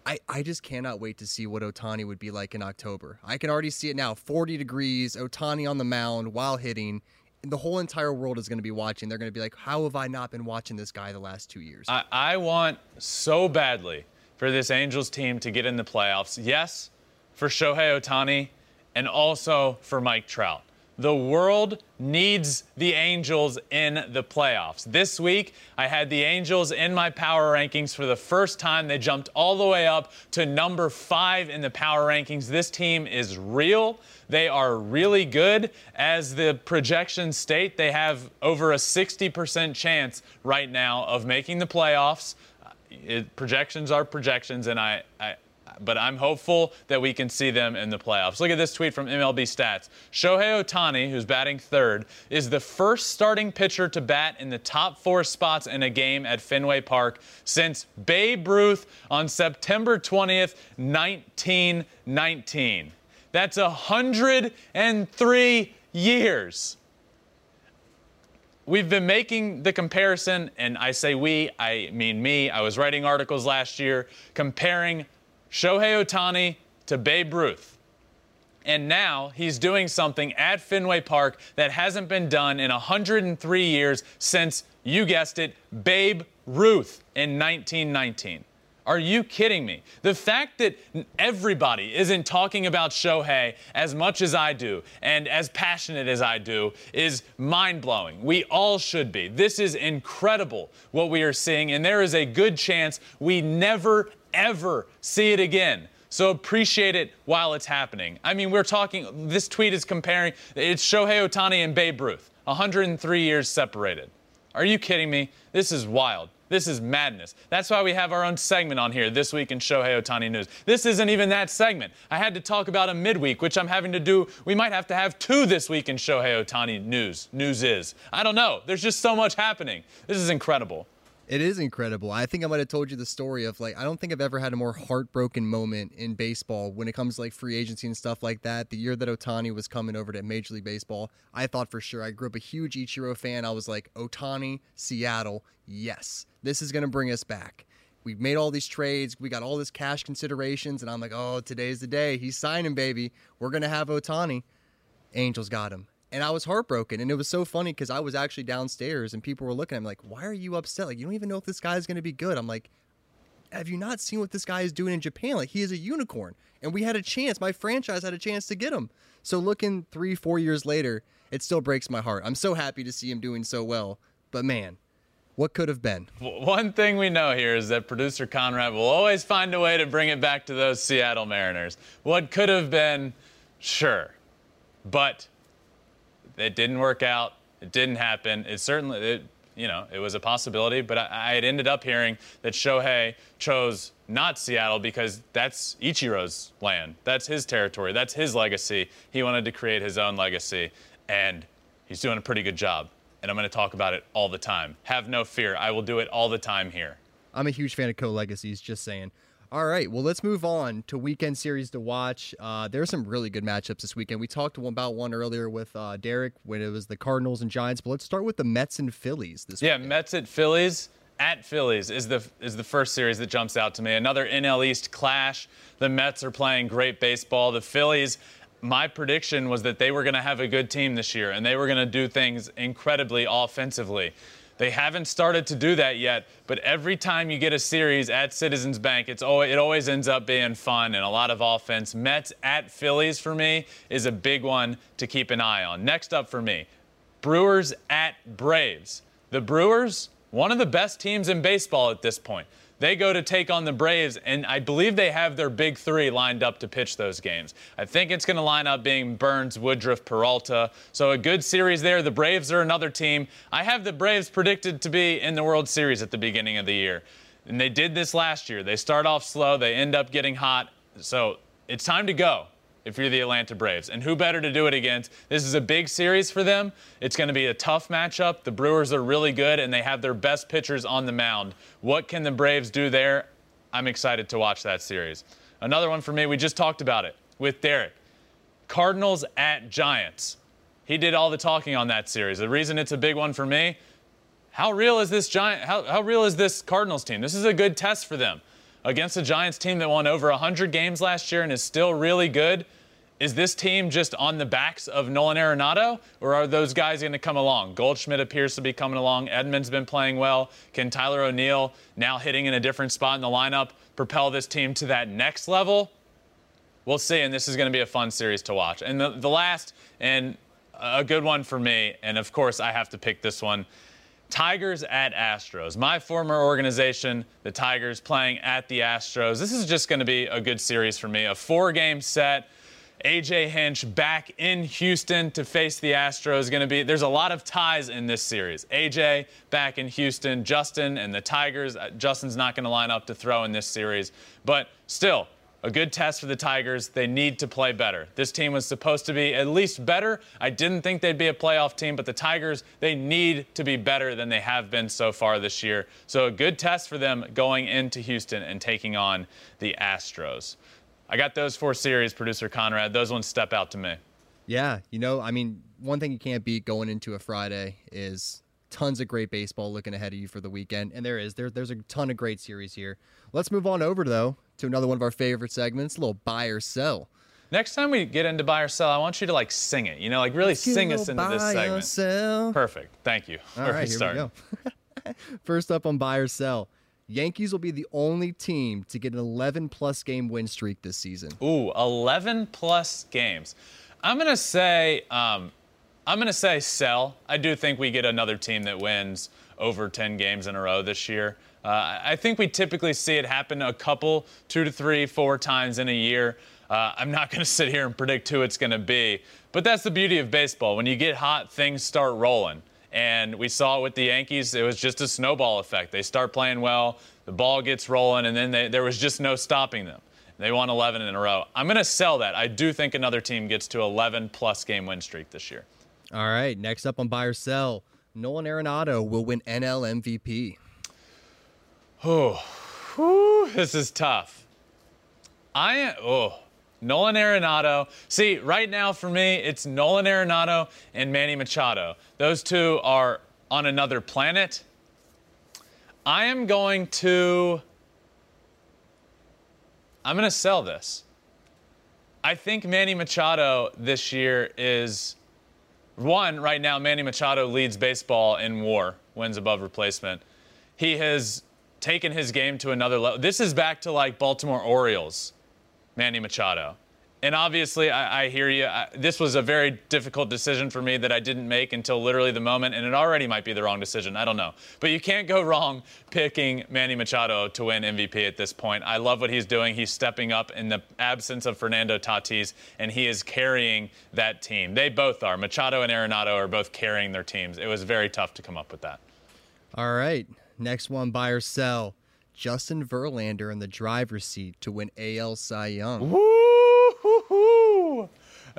I, I just cannot wait to see what Ohtani would be like in October. I can already see it now 40 degrees, Ohtani on the mound while hitting. The whole entire world is going to be watching. They're going to be like, how have I not been watching this guy the last two years? I, I want so badly for this Angels team to get in the playoffs. Yes, for Shohei Ohtani and also for Mike Trout. The world needs the Angels in the playoffs. This week, I had the Angels in my power rankings for the first time. They jumped all the way up to number five in the power rankings. This team is real. They are really good. As the projections state, they have over a 60% chance right now of making the playoffs. It, projections are projections, and I, I, but I'm hopeful that we can see them in the playoffs. Look at this tweet from MLB Stats. Shohei Ohtani, who's batting third, is the first starting pitcher to bat in the top four spots in a game at Fenway Park since Babe Ruth on September 20th, 1919. That's 103 years. We've been making the comparison, and I say we, I mean me. I was writing articles last year comparing Shohei Ohtani to Babe Ruth. And now he's doing something at Fenway Park that hasn't been done in 103 years since, you guessed it, Babe Ruth in 1919. Are you kidding me? The fact that everybody isn't talking about Shohei as much as I do and as passionate as I do is mind blowing. We all should be. This is incredible what we are seeing, and there is a good chance we never, ever see it again. So appreciate it while it's happening. I mean, we're talking, this tweet is comparing, it's Shohei Ohtani and Babe Ruth, 103 years separated. Are you kidding me? This is wild. This is madness. That's why we have our own segment on here this week in Shohei Ohtani News. This isn't even that segment. I had to talk about a midweek, which I'm having to do. We might have to have two this week in Shohei Ohtani News. News is. I don't know. There's just so much happening. This is incredible. It is incredible. I think I might have told you the story of like I don't think I've ever had a more heartbroken moment in baseball when it comes to like free agency and stuff like that. The year that Ohtani was coming over to Major League Baseball, I thought for sure I grew up a huge Ichiro fan. I was like Ohtani, Seattle, yes, this is gonna bring us back. We've made all these trades, we got all this cash considerations, and I'm like, oh, today's the day. He's signing, baby. We're gonna have Ohtani. Angels got him and I was heartbroken. And it was so funny because I was actually downstairs and people were looking at me like, why are you upset? Like, you don't even know if this guy is going to be good. I'm like, have you not seen what this guy is doing in Japan? Like, he is a unicorn. And we had a chance. My franchise had a chance to get him. So, looking three, four years later, it still breaks my heart. I'm so happy to see him doing so well. But man, what could have been? One thing we know here is that producer Conrad will always find a way to bring it back to those Seattle Mariners. What could have been, sure. But it didn't work out. It didn't happen. It certainly, it, you know, it was a possibility, but I, I, had ended up hearing that Shohei chose not Seattle because that's Ichiro's land. That's his territory. That's his legacy. He wanted to create his own legacy, and he's doing a pretty good job. And I'm going to talk about it all the time. Have no fear. I will do it all the time here. I'm a huge fan of co legacies, just saying. All right, well, let's move on to weekend series to watch. Uh, there's some really good matchups this weekend. We talked about one earlier with uh, Derrick when it was the Cardinals and Giants, but let's start with the Mets and Phillies this week. Yeah, weekend. Mets at Phillies. At Phillies is the is the first series that jumps out to me. Another NL East clash. The Mets are playing great baseball. The Phillies. My prediction was that they were going to have a good team this year and they were going to do things incredibly offensively. They haven't started to do that yet, but every time you get a series at Citizens Bank, it's always, it always ends up being fun and a lot of offense. Mets at Phillies for me is a big one to keep an eye on. Next up for me, Brewers at Braves. The Brewers, one of the best teams in baseball at this point. They go to take on the Braves, and I believe they have their big three lined up to pitch those games. I think it's going to line up being Burnes, Woodruff, Peralta. So a good series there. The Braves are another team. I have the Braves predicted to be in the World Series at the beginning of the year. And they did this last year. They start off slow, they end up getting hot. So it's time to go if you're the Atlanta Braves. And who better to do it against? This is a big series for them. It's going to be a tough matchup. The Brewers are really good and they have their best pitchers on the mound. What can the Braves do there? I'm excited to watch that series. Another one for me, we just talked about it with Derrick. Cardinals at Giants. He did all the talking on that series. The reason it's a big one for me, how real is this Giant how, how real is this Cardinals team? This is a good test for them. Against a Giants team that won over 100 games last year and is still really good, is this team just on the backs of Nolan Arenado, or are those guys going to come along? Goldschmidt appears to be coming along. Edman's been playing well. Can Tyler O'Neill, now hitting in a different spot in the lineup, propel this team to that next level? We'll see, and this is going to be a fun series to watch. And the, the last, and a good one for me, and of course I have to pick this one. Tigers at Astros. My former organization, the Tigers, playing at the Astros. This is just going to be a good series for me. A four game set. AJ Hinch back in Houston to face the Astros. Going to be there's a lot of ties in this series. AJ back in Houston, Justin and the Tigers. Uh, Justin's not going to line up to throw in this series, but still a good test for the Tigers. They need to play better. This team was supposed to be at least better. I didn't think they'd be a playoff team, but the Tigers, they need to be better than they have been so far this year. So a good test for them going into Houston and taking on the Astros. I got those four series, producer Conrad. Those ones step out to me. Yeah, you know, I mean, one thing you can't beat going into a Friday is tons of great baseball looking ahead of you for the weekend, and there is there there's a ton of great series here. Let's move on over though to another one of our favorite segments, a little buy or sell. Next time we get into buy or sell, I want you to like sing it. You know, like really sing us into this segment. sell. Perfect. Thank you. All right, here start? we go. First up on buy or sell. Yankees will be the only team to get an 11 plus game win streak this season. Ooh, 11 plus games. I'm gonna say, um, I'm gonna say sell. I do think we get another team that wins over 10 games in a row this year. Uh, I think we typically see it happen a couple, two to three, four times in a year. Uh, I'm not going to sit here and predict who it's going to be, but that's the beauty of baseball. When you get hot, things start rolling. And we saw it with the Yankees. It was just a snowball effect. They start playing well, the ball gets rolling, and then they, there was just no stopping them. They won 11 in a row. I'm going to sell that. I do think another team gets to 11 plus game win streak this year. All right, next up on buy or sell. Nolan Arenado will win NL MVP. Oh, whew, this is tough. I am, oh, Nolan Arenado. See, right now for me, it's Nolan Arenado and Manny Machado. Those two are on another planet. I am going to, I'm going to sell this. I think Manny Machado this year is one, right now, Manny Machado leads baseball in war, wins above replacement. He has taken his game to another level. This is back to like Baltimore Orioles, Manny Machado. And obviously, I, I hear you. I, this was a very difficult decision for me that I didn't make until literally the moment, and it already might be the wrong decision. I don't know. But you can't go wrong picking Manny Machado to win MVP at this point. I love what he's doing. He's stepping up in the absence of Fernando Tatis, and he is carrying that team. They both are. Machado and Arenado are both carrying their teams. It was very tough to come up with that. All right, next one buy or sell. Justin Verlander in the driver's seat to win AL Cy Young. Woo-hoo-hoo.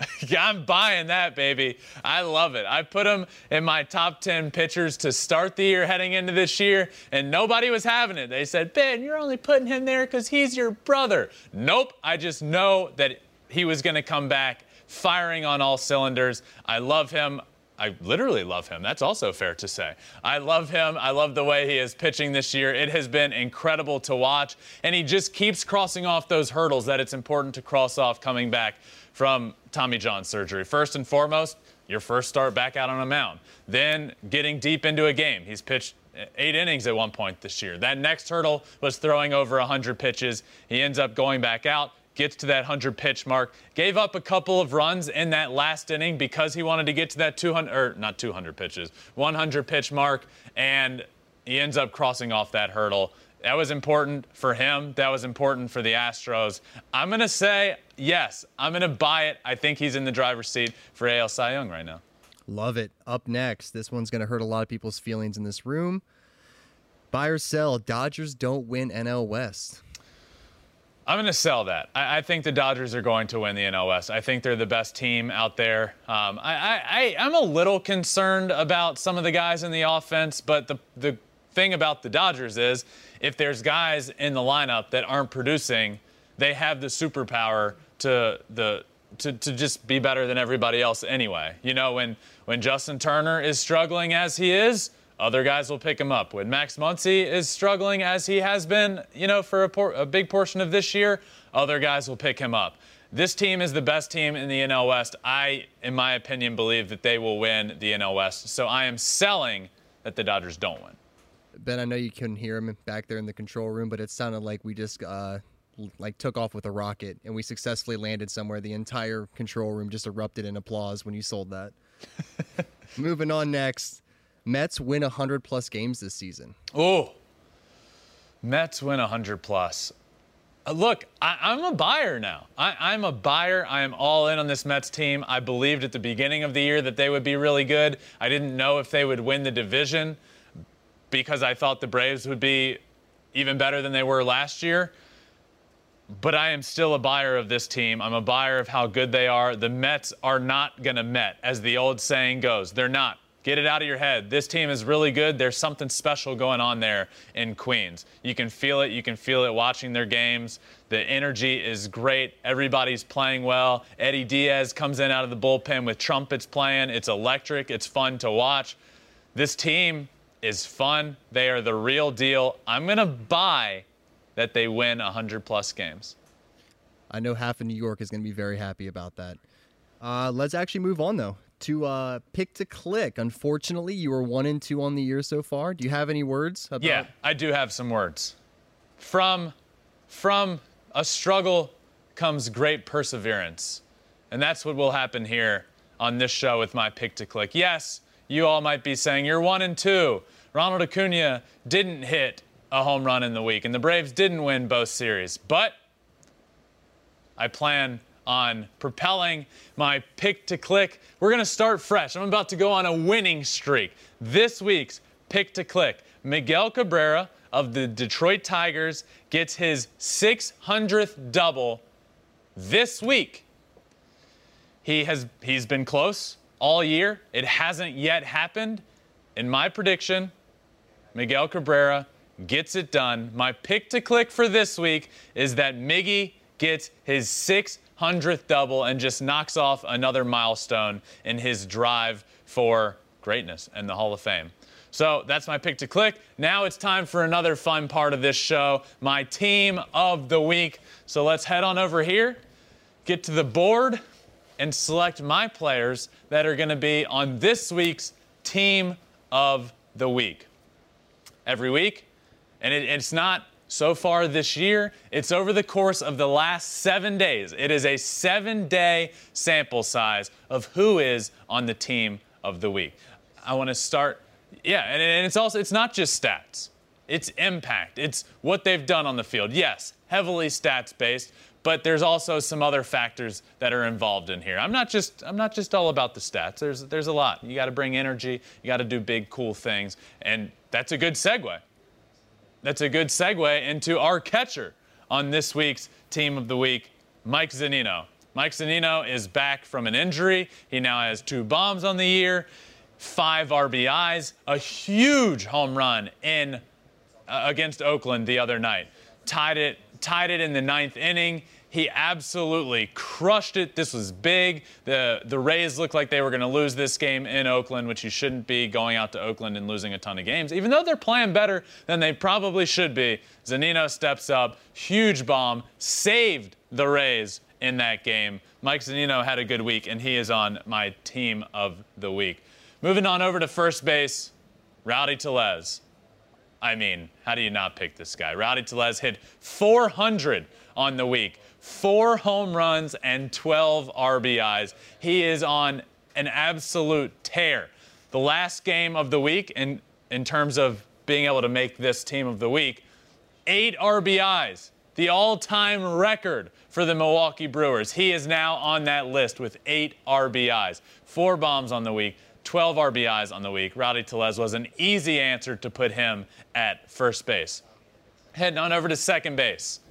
I'm buying that, baby. I love it. I put him in my top 10 pitchers to start the year heading into this year, and nobody was having it. They said, Ben, you're only putting him there because he's your brother. Nope. I just know that he was going to come back firing on all cylinders. I love him. I literally love him. That's also fair to say. I love him. I love the way he is pitching this year. It has been incredible to watch. And he just keeps crossing off those hurdles that it's important to cross off coming back from Tommy John surgery. First and foremost, your first start back out on a mound. Then getting deep into a game. He's pitched eight innings at one point this year. That next hurdle was throwing over 100 pitches. He ends up going back out gets to that 100 pitch mark. Gave up a couple of runs in that last inning because he wanted to get to that 200 or not 200 pitches, 100 pitch mark, and he ends up crossing off that hurdle. That was important for him. That was important for the Astros. I'm going to say yes. I'm going to buy it. I think he's in the driver's seat for AL Cy Young right now. Love it. Up next, this one's going to hurt a lot of people's feelings in this room. Buy or sell, Dodgers don't win NL West. I'm going to sell that. I, I, think the Dodgers are going to win the NL West. I think they're the best team out there. Um, I, I, I'm a little concerned about some of the guys in the offense, but the, the thing about the Dodgers is if there's guys in the lineup that aren't producing, they have the superpower to the to, to just be better than everybody else anyway. You know, when when Justin Turner is struggling as he is, other guys will pick him up. When Max Muncy is struggling as he has been, you know, for a, por- a big portion of this year, other guys will pick him up. This team is the best team in the NL West. I, in my opinion, believe that they will win the NL West. So I am selling that the Dodgers don't win. Ben, I know you couldn't hear him back there in the control room, but it sounded like we just uh, like took off with a rocket and we successfully landed somewhere. The entire control room just erupted in applause when you sold that. Moving on next. Mets win 100 plus games this season. Oh, Mets win 100 plus. Uh, look, I, am a buyer now. I, am a buyer. I am all in on this Mets team. I believed at the beginning of the year that they would be really good. I didn't know if they would win the division because I thought the Braves would be even better than they were last year. But I am still a buyer of this team. I'm a buyer of how good they are. The Mets are not going to Met, as the old saying goes. They're not. Get it out of your head. This team is really good. There's something special going on there in Queens. You can feel it. You can feel it watching their games. The energy is great. Everybody's playing well. Eddie Diaz comes in out of the bullpen with trumpets playing. It's electric. It's fun to watch. This team is fun. They are the real deal. I'm going to buy that they win 100 plus games. I know half of New York is going to be very happy about that. Uh, let's actually move on, though, to uh, pick to click. Unfortunately, you are one and two on the year so far. Do you have any words? About- yeah, I do have some words. From from a struggle comes great perseverance, and that's what will happen here on this show with my pick to click. Yes, you all might be saying you're one and two. Ronald Acuna didn't hit a home run in the week, and the Braves didn't win both series, but I plan on propelling my pick to click. We're going to start fresh. I'm about to go on a winning streak. This week's pick to click Miguel Cabrera of the Detroit Tigers gets his 600th double this week. He has he's been close all year. It hasn't yet happened. In my prediction, Miguel Cabrera gets it done. My pick to click for this week is that Miggy gets his 600th double and just knocks off another milestone in his drive for greatness and the Hall of Fame. So that's my pick to click. Now it's time for another fun part of this show, my team of the week. So let's head on over here, get to the board, and select my players that are going to be on this week's team of the week. Every week, and it, it's not so far this year, it's over the course of the last seven days. It is a seven day sample size of who is on the team of the week. I want to start, yeah, and, and it's also, it's not just stats, it's impact, it's what they've done on the field. Yes, heavily stats based, but there's also some other factors that are involved in here. I'm not just I'm not just all about the stats. There's there's a lot. You got to bring energy. You got to do big cool things, and that's a good segue that's a good segue into our catcher on this week's Team of the Week, Mike Zunino. Mike Zunino is back from an injury. He now has two bombs on the year, five RBIs, a huge home run in uh, against Oakland the other night. Tied it, tied it in the ninth inning. He absolutely crushed it. This was big. The the Rays looked like they were going to lose this game in Oakland, which you shouldn't be going out to Oakland and losing a ton of games. Even though they're playing better than they probably should be, Zunino steps up, huge bomb, saved the Rays in that game. Mike Zunino had a good week, and he is on my team of the week. Moving on over to first base, Rowdy Tellez. I mean, how do you not pick this guy? Rowdy Tellez hit 400 on the week four home runs and 12 RBIs. He is on an absolute tear. The last game of the week, in, in terms of being able to make this team of the week, eight RBIs, the all time record for the Milwaukee Brewers. He is now on that list with eight RBIs, four bombs on the week. 12 RBIs on the week. Rowdy Tellez was an easy answer to put him at first base. Heading on over to second base.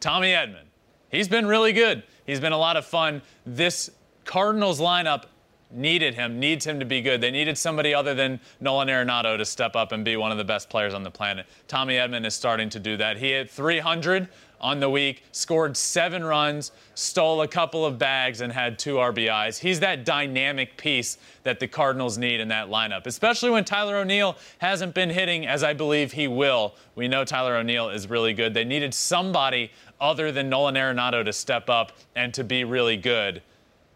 Tommy Edman he's been really good. He's been a lot of fun. This Cardinals lineup needed him, needs him to be good. They needed somebody other than Nolan Arenado to step up and be one of the best players on the planet. Tommy Edman is starting to do that. He hit 300 on the week, scored seven runs, stole a couple of bags, and had two RBIs. He's that dynamic piece that the Cardinals need in that lineup, especially when Tyler O'Neill hasn't been hitting as I believe he will. We know Tyler O'Neill is really good. They needed somebody other than Nolan Arenado to step up and to be really good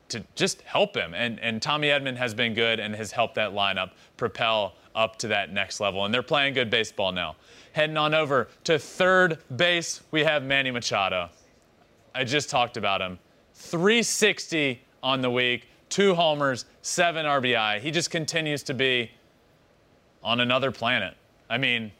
to just help him. And, and Tommy Edman has been good and has helped that lineup propel up to that next level. And they're playing good baseball now. Heading on over to third base, we have Manny Machado. I just talked about him. 360 on the week, two homers, seven RBI. He just continues to be on another planet. I mean,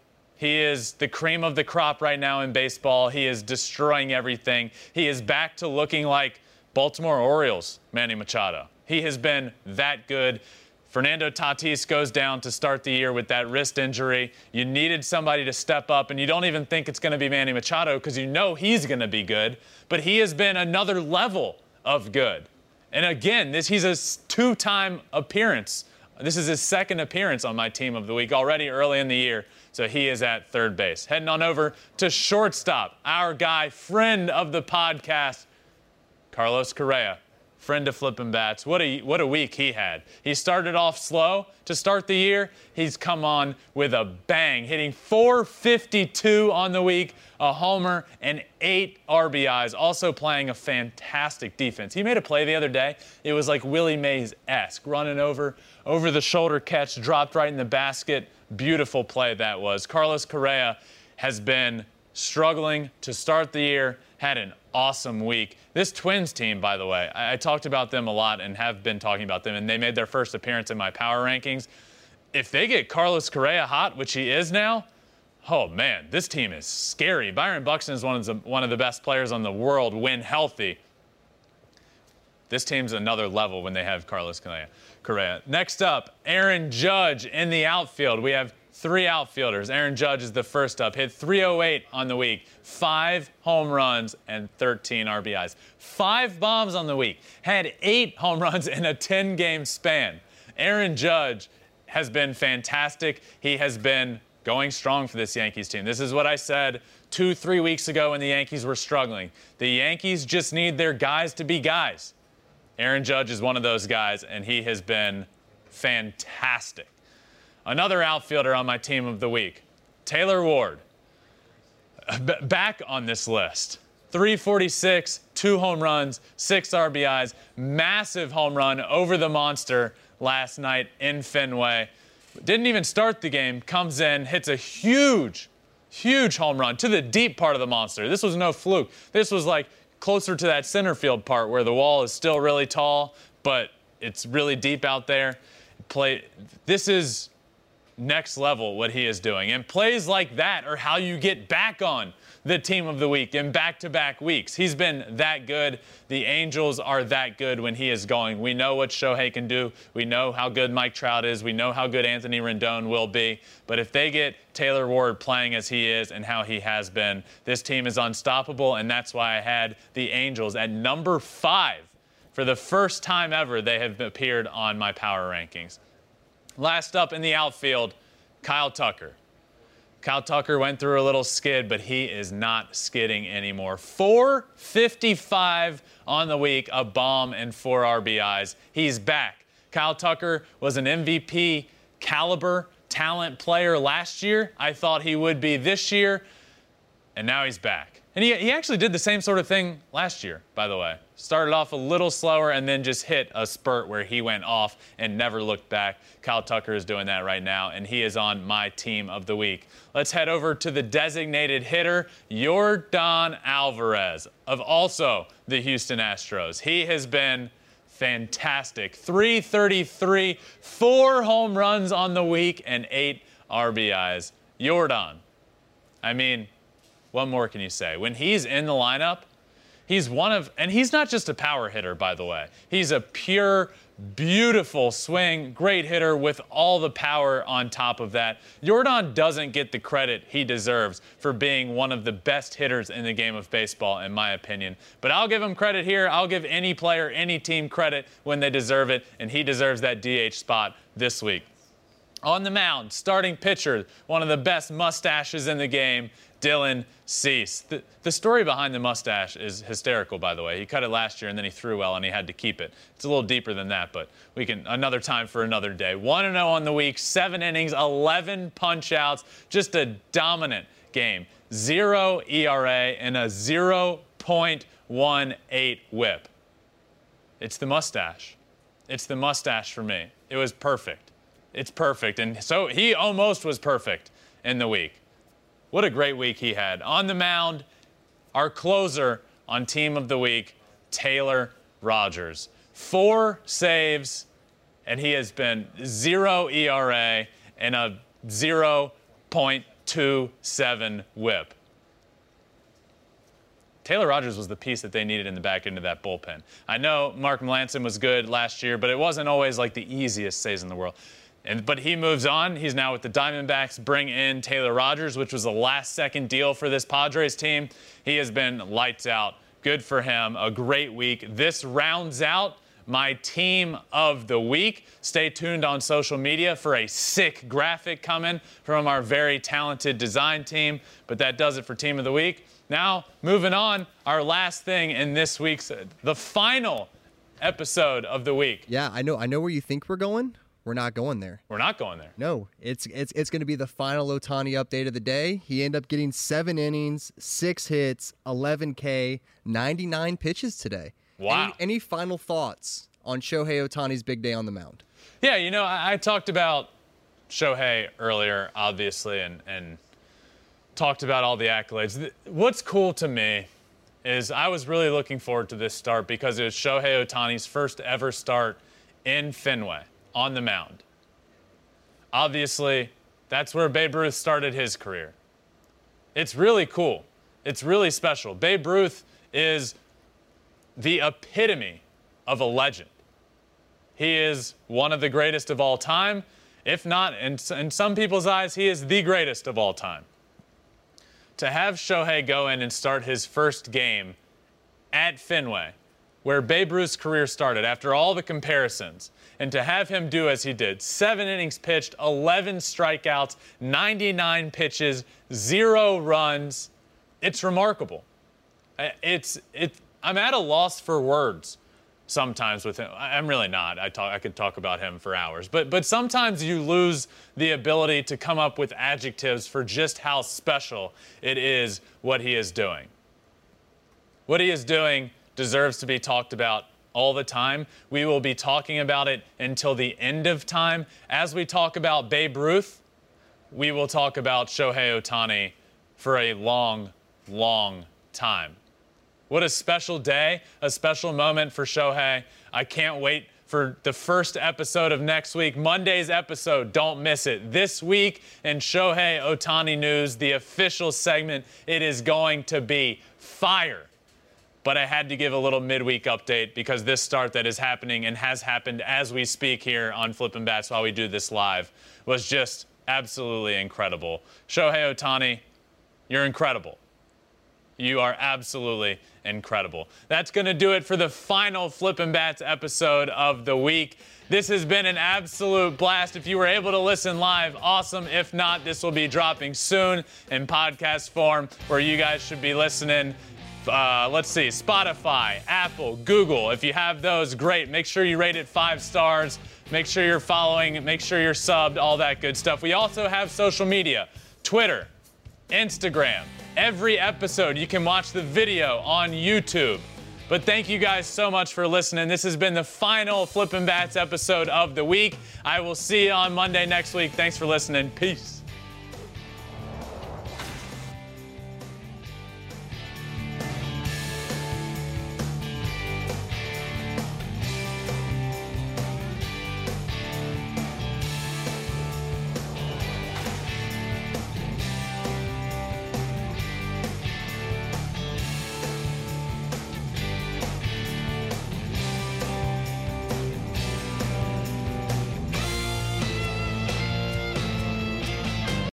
he is the cream of the crop right now in baseball. He is destroying everything. He is back to looking like Baltimore Orioles, Manny Machado. He has been that good. Fernando Tatis goes down to start the year with that wrist injury. You needed somebody to step up, and you don't even think it's going to be Manny Machado because you know he's going to be good. But he has been another level of good. And again, this he's a two-time appearance. This is his second appearance on my team of the week already early in the year. So he is at third base. Heading on over to shortstop, our guy, friend of the podcast, Carlos Correa friend of flipping bats. What a what a week he had. He started off slow to start the year. He's come on with a bang, hitting 452 on the week, a homer and 8 RBIs, also playing a fantastic defense. He made a play the other day. It was like Willie Mays-esque, running over over the shoulder catch, dropped right in the basket. Beautiful play that was. Carlos Correa has been struggling to start the year, had an awesome week. This Twins team, by the way, I, I, talked about them a lot and have been talking about them, and they made their first appearance in my power rankings. If they get Carlos Correa hot, which he is now, oh man, this team is scary. Byron Buxton is one of the, one of the best players on the world when healthy. This team's another level when they have Carlos Correa. Next up, Aaron Judge in the outfield. We have three outfielders. Aaron Judge is the first up. Hit 308 on the week, five home runs, and 13 RBIs. Five bombs on the week. Had eight home runs in a 10 game span. Aaron Judge has been fantastic. He has been going strong for this Yankees team. This is what I said two, three weeks ago when the Yankees were struggling. The Yankees just need their guys to be guys. Aaron Judge is one of those guys, and he has been fantastic. Another outfielder on my team of the week, Taylor Ward. B- back on this list. 346, two home runs, six RBIs, massive home run over the monster last night in Fenway. Didn't even start the game, comes in, hits a huge, huge home run to the deep part of the monster. This was no fluke. This was like closer to that center field part where the wall is still really tall, but it's really deep out there. Play. This is next level what he is doing. And plays like that are how you get back on the team of the week in back to back weeks. He's been that good. The Angels are that good when he is going. We know what Shohei can do. We know how good Mike Trout is. We know how good Anthony Rendon will be. But if they get Taylor Ward playing as he is and how he has been, this team is unstoppable. And that's why I had the Angels at number five. For the first time ever, they have appeared on my power rankings. Last up in the outfield, Kyle Tucker. Kyle Tucker went through a little skid, but he is not skidding anymore. 455 on the week, a bomb and four RBIs. He's back. Kyle Tucker was an MVP caliber talent player last year. I thought he would be this year, and now he's back. And he, he actually did the same sort of thing last year, by the way. Started off a little slower and then just hit a spurt where he went off and never looked back. Kyle Tucker is doing that right now, and he is on my team of the week. Let's head over to the designated hitter, Yordan Alvarez, of also the Houston Astros. He has been fantastic. 333, four home runs on the week, and eight RBIs. Yordan. I mean, what more can you say? When he's in the lineup, he's one of, and he's not just a power hitter, by the way. He's a pure, beautiful swing, great hitter with all the power on top of that. Yordan doesn't get the credit he deserves for being one of the best hitters in the game of baseball, in my opinion. But I'll give him credit here. I'll give any player, any team credit when they deserve it, and he deserves that DH spot this week. On the mound, starting pitcher, one of the best mustaches in the game, Dylan Cease. The, the, story behind the mustache is hysterical, by the way. He cut it last year and then he threw well and he had to keep it. It's a little deeper than that, but we can another time for another day. 1 0 on the week, seven innings, 11 punch outs, just a dominant game. Zero ERA and a 0.18 whip. It's the mustache. It's the mustache for me. It was perfect. It's perfect. And so he almost was perfect in the week. What a great week he had. On the mound, our closer on Team of the Week, Taylor Rogers. Four saves, and he has been zero ERA and a 0.27 whip. Taylor Rogers was the piece that they needed in the back end of that bullpen. I know Mark Melancon was good last year, but it wasn't always like the easiest saves in the world. And, but he moves on. He's now with the Diamondbacks. Bring in Taylor Rogers, which was a last second deal for this Padres team. He has been lights out. Good for him. A great week. This rounds out my team of the week. Stay tuned on social media for a sick graphic coming from our very talented design team. But that does it for team of the week. Now, moving on, our last thing in this week's, the final episode of the week. Yeah, I know. I know where you think we're going. We're not going there. We're not going there. No, it's it's it's going to be the final Ohtani update of the day. He ended up getting seven innings, six hits, 11K, 99 pitches today. Wow. Any, any final thoughts on Shohei Ohtani's big day on the mound? Yeah, you know, I, I talked about Shohei earlier, obviously, and and talked about all the accolades. What's cool to me is I was really looking forward to this start because it was Shohei Ohtani's first ever start in Fenway on the mound. Obviously, that's where Babe Ruth started his career. It's really cool. It's really special. Babe Ruth is the epitome of a legend. He is one of the greatest of all time. If not, in, in some people's eyes, he is the greatest of all time. To have Shohei go in and start his first game at Fenway, where Babe Ruth's career started, after all the comparisons, and to have him do as he did seven innings pitched, 11 strikeouts, 99 pitches, zero runs it's remarkable. It's, it, I'm at a loss for words sometimes with him. I'm really not. I, talk, I could talk about him for hours. But, but sometimes you lose the ability to come up with adjectives for just how special it is what he is doing. What he is doing deserves to be talked about all the time. We will be talking about it until the end of time. As we talk about Babe Ruth, we will talk about Shohei Ohtani for a long, long time. What a special day, a special moment for Shohei. I can't wait for the first episode of next week. Monday's episode, don't miss it. This week in Shohei Ohtani News, the official segment, it is going to be fire. But I had to give a little midweek update because this start that is happening and has happened as we speak here on Flippin' Bats while we do this live was just absolutely incredible. Shohei Ohtani, you're incredible. You are absolutely incredible. That's going to do it for the final Flippin' Bats episode of the week. This has been an absolute blast. If you were able to listen live, awesome. If not, this will be dropping soon in podcast form where you guys should be listening. Uh, let's see, Spotify, Apple, Google. If you have those, great. Make sure you rate it five stars. Make sure you're following. Make sure you're subbed, all that good stuff. We also have social media Twitter, Instagram. Every episode, you can watch the video on YouTube. But thank you guys so much for listening. This has been the final Flippin' Bats episode of the week. I will see you on Monday next week. Thanks for listening. Peace.